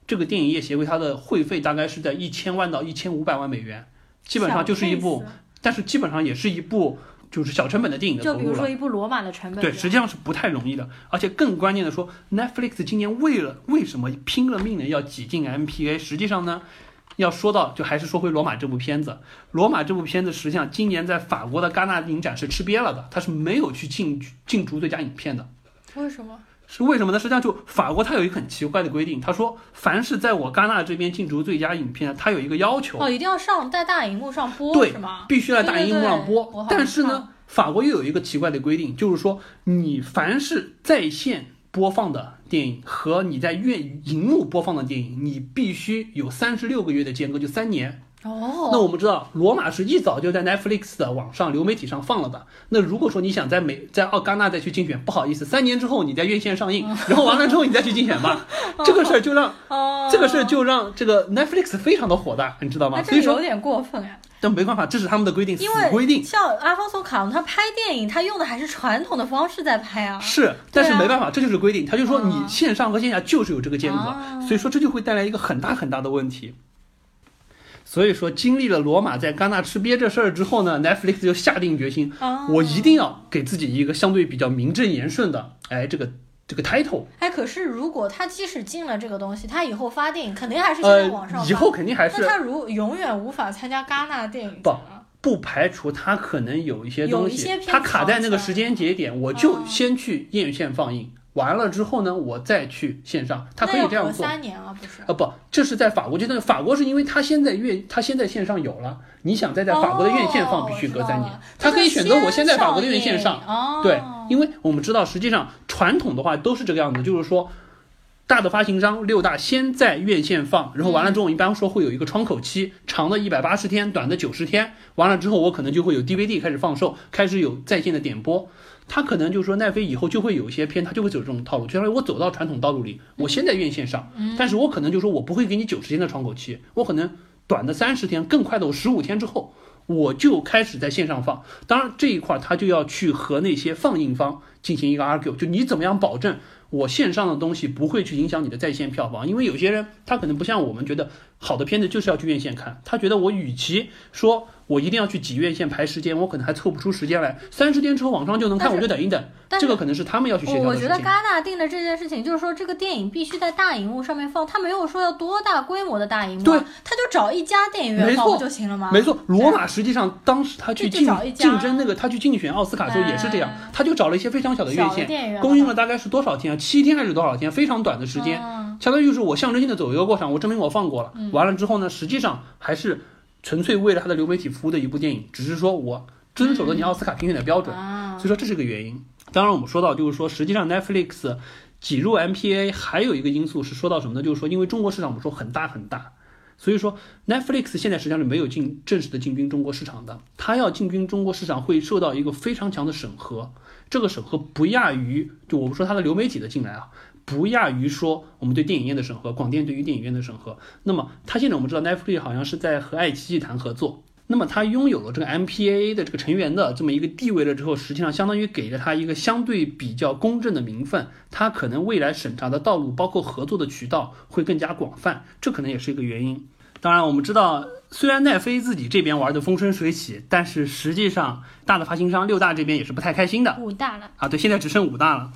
这个电影业协会它的会费大概是在一千万到一千五百万美元，基本上就是一部，但是基本上也是一部就是小成本的电影的投入就比如说。一部罗马的成本，对，实际上是不太容易的，而且更关键的说，Netflix 今年为了为什么拼了命的要挤进 MPA？实际上呢，要说到就还是说回《罗马》这部片子，《罗马》这部片子实际上今年在法国的戛纳影展是吃瘪了的，它是没有去进进逐最佳影片的。为什么？是为什么呢？实际上就法国它有一个很奇怪的规定，他说凡是在我戛纳这边竞逐最佳影片，它有一个要求，哦，一定要上在大荧幕上播对是吗？必须在大荧幕上播。但是呢，法国又有一个奇怪的规定，就是说你凡是在线播放的电影和你在院荧幕播放的电影，你必须有三十六个月的间隔，就三年。哦，那我们知道，罗马是一早就在 Netflix 的网上流媒体上放了的。那如果说你想在美在奥戛纳再去竞选，不好意思，三年之后你在院线上映，然后完了之后你再去竞选吧。这个事儿就让哦，这个事儿就让这个 Netflix 非常的火大，你知道吗？哎，所以说，有点过分呀，但没办法，这是他们的规定，死因为规定。像阿方索卡隆他拍电影，他用的还是传统的方式在拍啊。是，但是没办法，这就是规定。他就说嗯你线上和线下就是有这个间隔，啊所以说这就会带来一个很大很大的问题。所以说，经历了罗马在戛纳吃瘪这事儿之后呢，Netflix 就下定决心，啊，我一定要给自己一个相对比较名正言顺的，哎，这个这个 title。哎，可是如果他即使进了这个东西，他以后发电影肯定还是先在网上呃，以后肯定还是那他如永远无法参加戛纳电影不。不排除他可能有一些东西有一些，片他卡在那个时间节点，我就嗯先去院线放映，完了之后呢，我再去线上，他可以这样做。三年啊，不是？啊不，这是在法国，就在法国是因为他现在院，他现在线上有了，你想再在法国的院线放，哦必须隔三年。他可以选择我现在法国的院线上，哦，对，因为我们知道，实际上传统的话都是这个样子，就是说，大的发行商六大先在院线放，然后完了之后，一般说会有一个窗口期，长的一百八十天，短的九十天，完了之后我可能就会有 DVD 开始放售，开始有在线的点播。他可能就是说奈飞以后就会有一些片，他就会走这种套路，就相当于我走到传统道路里，我先在院线上，但是我可能就说我不会给你九十天的窗口期，我可能短的三十天，更快的我十五天之后，我就开始在线上放。当然这一块儿他就要去和那些放映方进行一个 argue，就你怎么样保证我线上的东西不会去影响你的在线票房，因为有些人他可能不像我们觉得好的片子就是要去院线看，他觉得我与其说我一定要去挤院线排时间，我可能还凑不出时间来，三十天之后网上就能看，我就等一等。这个可能是他们要去协我我觉得。戛纳定的这件事情，就是说这个电影必须在大荧幕上面放，他没有说要多大规模的大荧幕、啊，对，他就找一家电影院放就行了吗？没错，罗马实际上当时他去竞竞争那个，他去竞选奥斯卡的时候也是这样哎，他就找了一些非常小的院线，供应了大概是多少天啊？七天还是多少天？非常短的时间，嗯相当于就是我象征性的走一个过场，我证明我放过了。嗯完了之后呢，实际上还是纯粹为了它的流媒体服务的一部电影，只是说我遵守了你奥斯卡评选的标准，啊所以说这是个原因。当然，我们说到就是说，实际上 Netflix 挤入 MPA 还有一个因素是说到什么呢？就是说，因为中国市场我们说很大很大，所以说 Netflix 现在实际上是没有进正式的进军中国市场的。它要进军中国市场会受到一个非常强的审核，这个审核不亚于就我们说它的流媒体的进来啊。不亚于说我们对电影院的审核，广电对于电影院的审核。那么它现在我们知道 Netflix 好像是在和爱奇艺谈合作，那么它拥有了这个 MPAA 的这个成员的这么一个地位了之后，实际上相当于给了它一个相对比较公正的名分，它可能未来审查的道路，包括合作的渠道会更加广泛，这可能也是一个原因。当然，我们知道，虽然奈飞自己这边玩的风生水起，但是实际上大的发行商六大这边也是不太开心的五大了，啊。对，现在只剩五大了。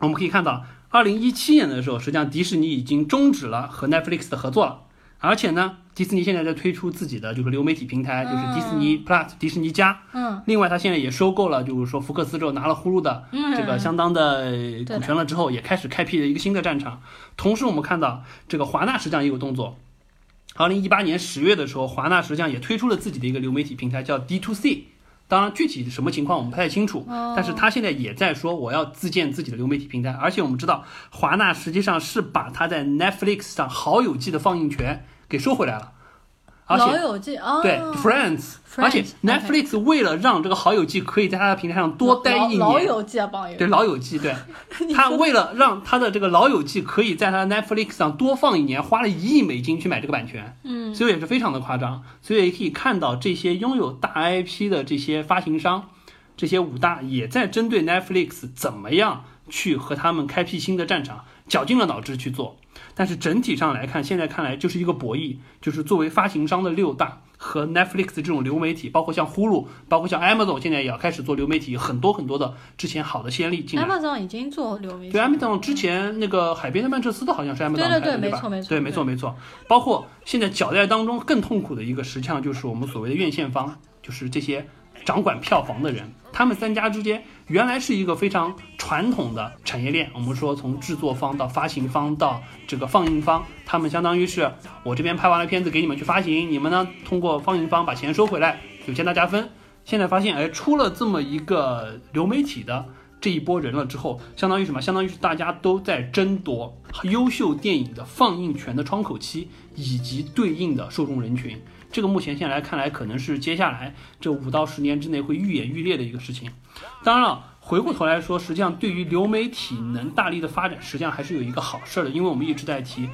我们可以看到，二零一七年的时候，实际上迪士尼已经终止了和 Netflix 的合作了，而且呢，迪士尼现在在推出自己的就是流媒体平台，就是迪士尼 Plus、迪士尼加。嗯另外，它现在也收购了，就是说福克斯之后拿了呼噜的嗯，这个相当的股权了之后，也开始开辟了一个新的战场。同时，我们看到这个华纳实际上也有动作。二零一八年十月的时候，华纳实际上也推出了自己的一个流媒体平台，叫 D to C。当然，具体什么情况我们不太清楚，哦。但是他现在也在说我要自建自己的流媒体平台，而且我们知道华纳实际上是把他在 Netflix 上《好友记》的放映权给收回来了，而且老友记哦，对 Friends，而且 Friends，Netflix 为了让这个好友记可以在它的平台上多待一年，老老友记啊，榜友。对老友记，对。他为了让他的这个老友记可以在他的 Netflix 上多放一年，花了一亿美金去买这个版权，嗯，所以也是非常的夸张。所以也可以看到这些拥有大 IP 的这些发行商，这些五大也在针对 Netflix 怎么样去和他们开辟新的战场，绞尽了脑汁去做。但是整体上来看，现在看来就是一个博弈，就是作为发行商的六大和 Netflix 这种流媒体，包括像呼噜，包括像 Amazon 现在也要开始做流媒体，很多很多的之前好的先例进来。Amazon 已经做流媒体对，，Amazon 之前那个海边的曼彻斯特好像是 Amazon 对对对没错没错对，没错没错。包括现在搅在当中更痛苦的一个实际上就是我们所谓的院线方，就是这些掌管票房的人，他们三家之间原来是一个非常传统的产业链。我们说从制作方到发行方到这个放映方，他们相当于是我这边拍完了片子给你们去发行，你们呢通过放映方把钱收回来，有钱大家分。现在发现，哎，出了这么一个流媒体的这一波人了之后，相当于什么？相当于是大家都在争夺优秀电影的放映权的窗口期以及对应的受众人群。这个目前现来看来，可能是接下来这五到十年之内会愈演愈烈的一个事情。当然了，回过头来说，实际上对于流媒体能大力的发展，实际上还是有一个好事的，因为我们一直在提。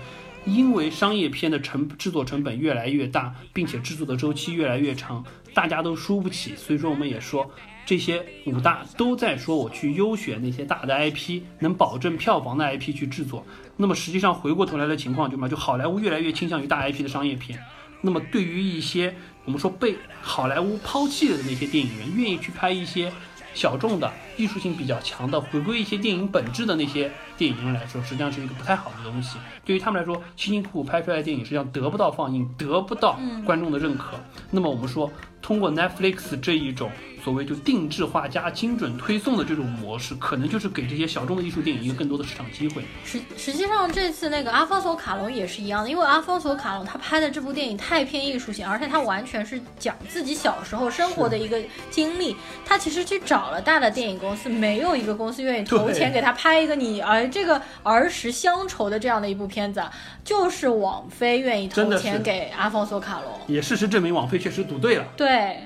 因为商业片的成制作成本越来越大，并且制作的周期越来越长，大家都输不起，所以说我们也说，这些五大都在说我去优选那些大的 IP，能保证票房的 IP 去制作。那么实际上回过头来的情况就嘛，就好莱坞越来越倾向于大 IP 的商业片。那么对于一些我们说被好莱坞抛弃的那些电影人，愿意去拍一些小众的、艺术性比较强的、回归一些电影本质的那些电影人来说，实际上是一个不太好的东西。对于他们来说，辛辛苦苦拍出来的电影实际上得不到放映，得不到观众的认可。那么我们说，通过 Netflix 这一种所谓就定制化加精准推送的这种模式，可能就是给这些小众的艺术电影一个更多的市场机会。实实际上，这次那个阿方索卡隆也是一样的，因为阿方索卡隆他拍的这部电影太偏艺术性，而且他完全是讲自己小时候生活的一个经历。他其实去找了大的电影公司，没有一个公司愿意投钱给他拍一个你儿这个儿时乡愁的这样的一部片子，啊，就是网飞愿意投钱给阿方索卡隆。也事实证明，网飞确实赌对了。对，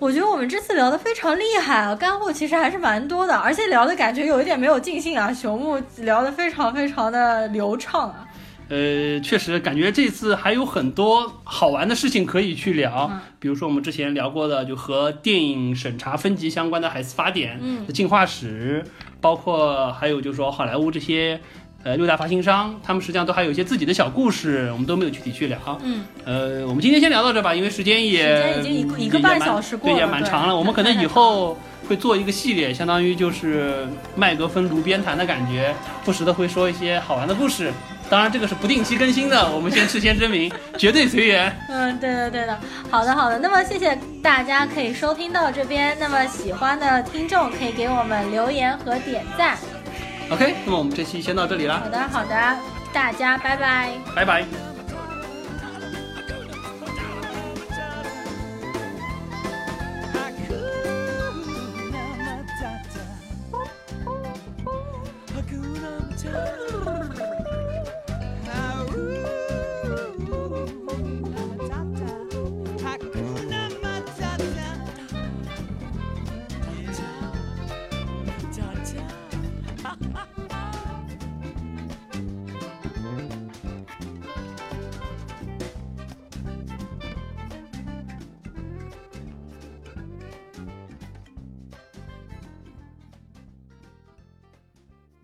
我觉得我们这次聊的非常厉害啊，干货其实还是蛮多的，而且聊的感觉有一点没有尽兴啊。朽木聊的非常非常的流畅啊。呃，确实感觉这次还有很多好玩的事情可以去聊，嗯比如说我们之前聊过的，就和电影审查分级相关的海斯法典嗯的进化史，包括还有就是说好莱坞这些呃六大发行商，他们实际上都还有一些自己的小故事，我们都没有具体去聊。嗯，呃，我们今天先聊到这吧，因为时间也时间已经一个一个半小时过对，也了对蛮长了。我们可能 以后会做一个系列，相当于就是麦格芬炉边谈的感觉，不时的会说一些好玩的故事。当然，这个是不定期更新的，我们先事先声明，绝对随缘。嗯，对的对的，好的好的。那么谢谢大家可以收听到这边，那么喜欢的听众可以给我们留言和点赞。OK，那么我们这期先到这里啦好，的好的，大家拜拜。拜拜。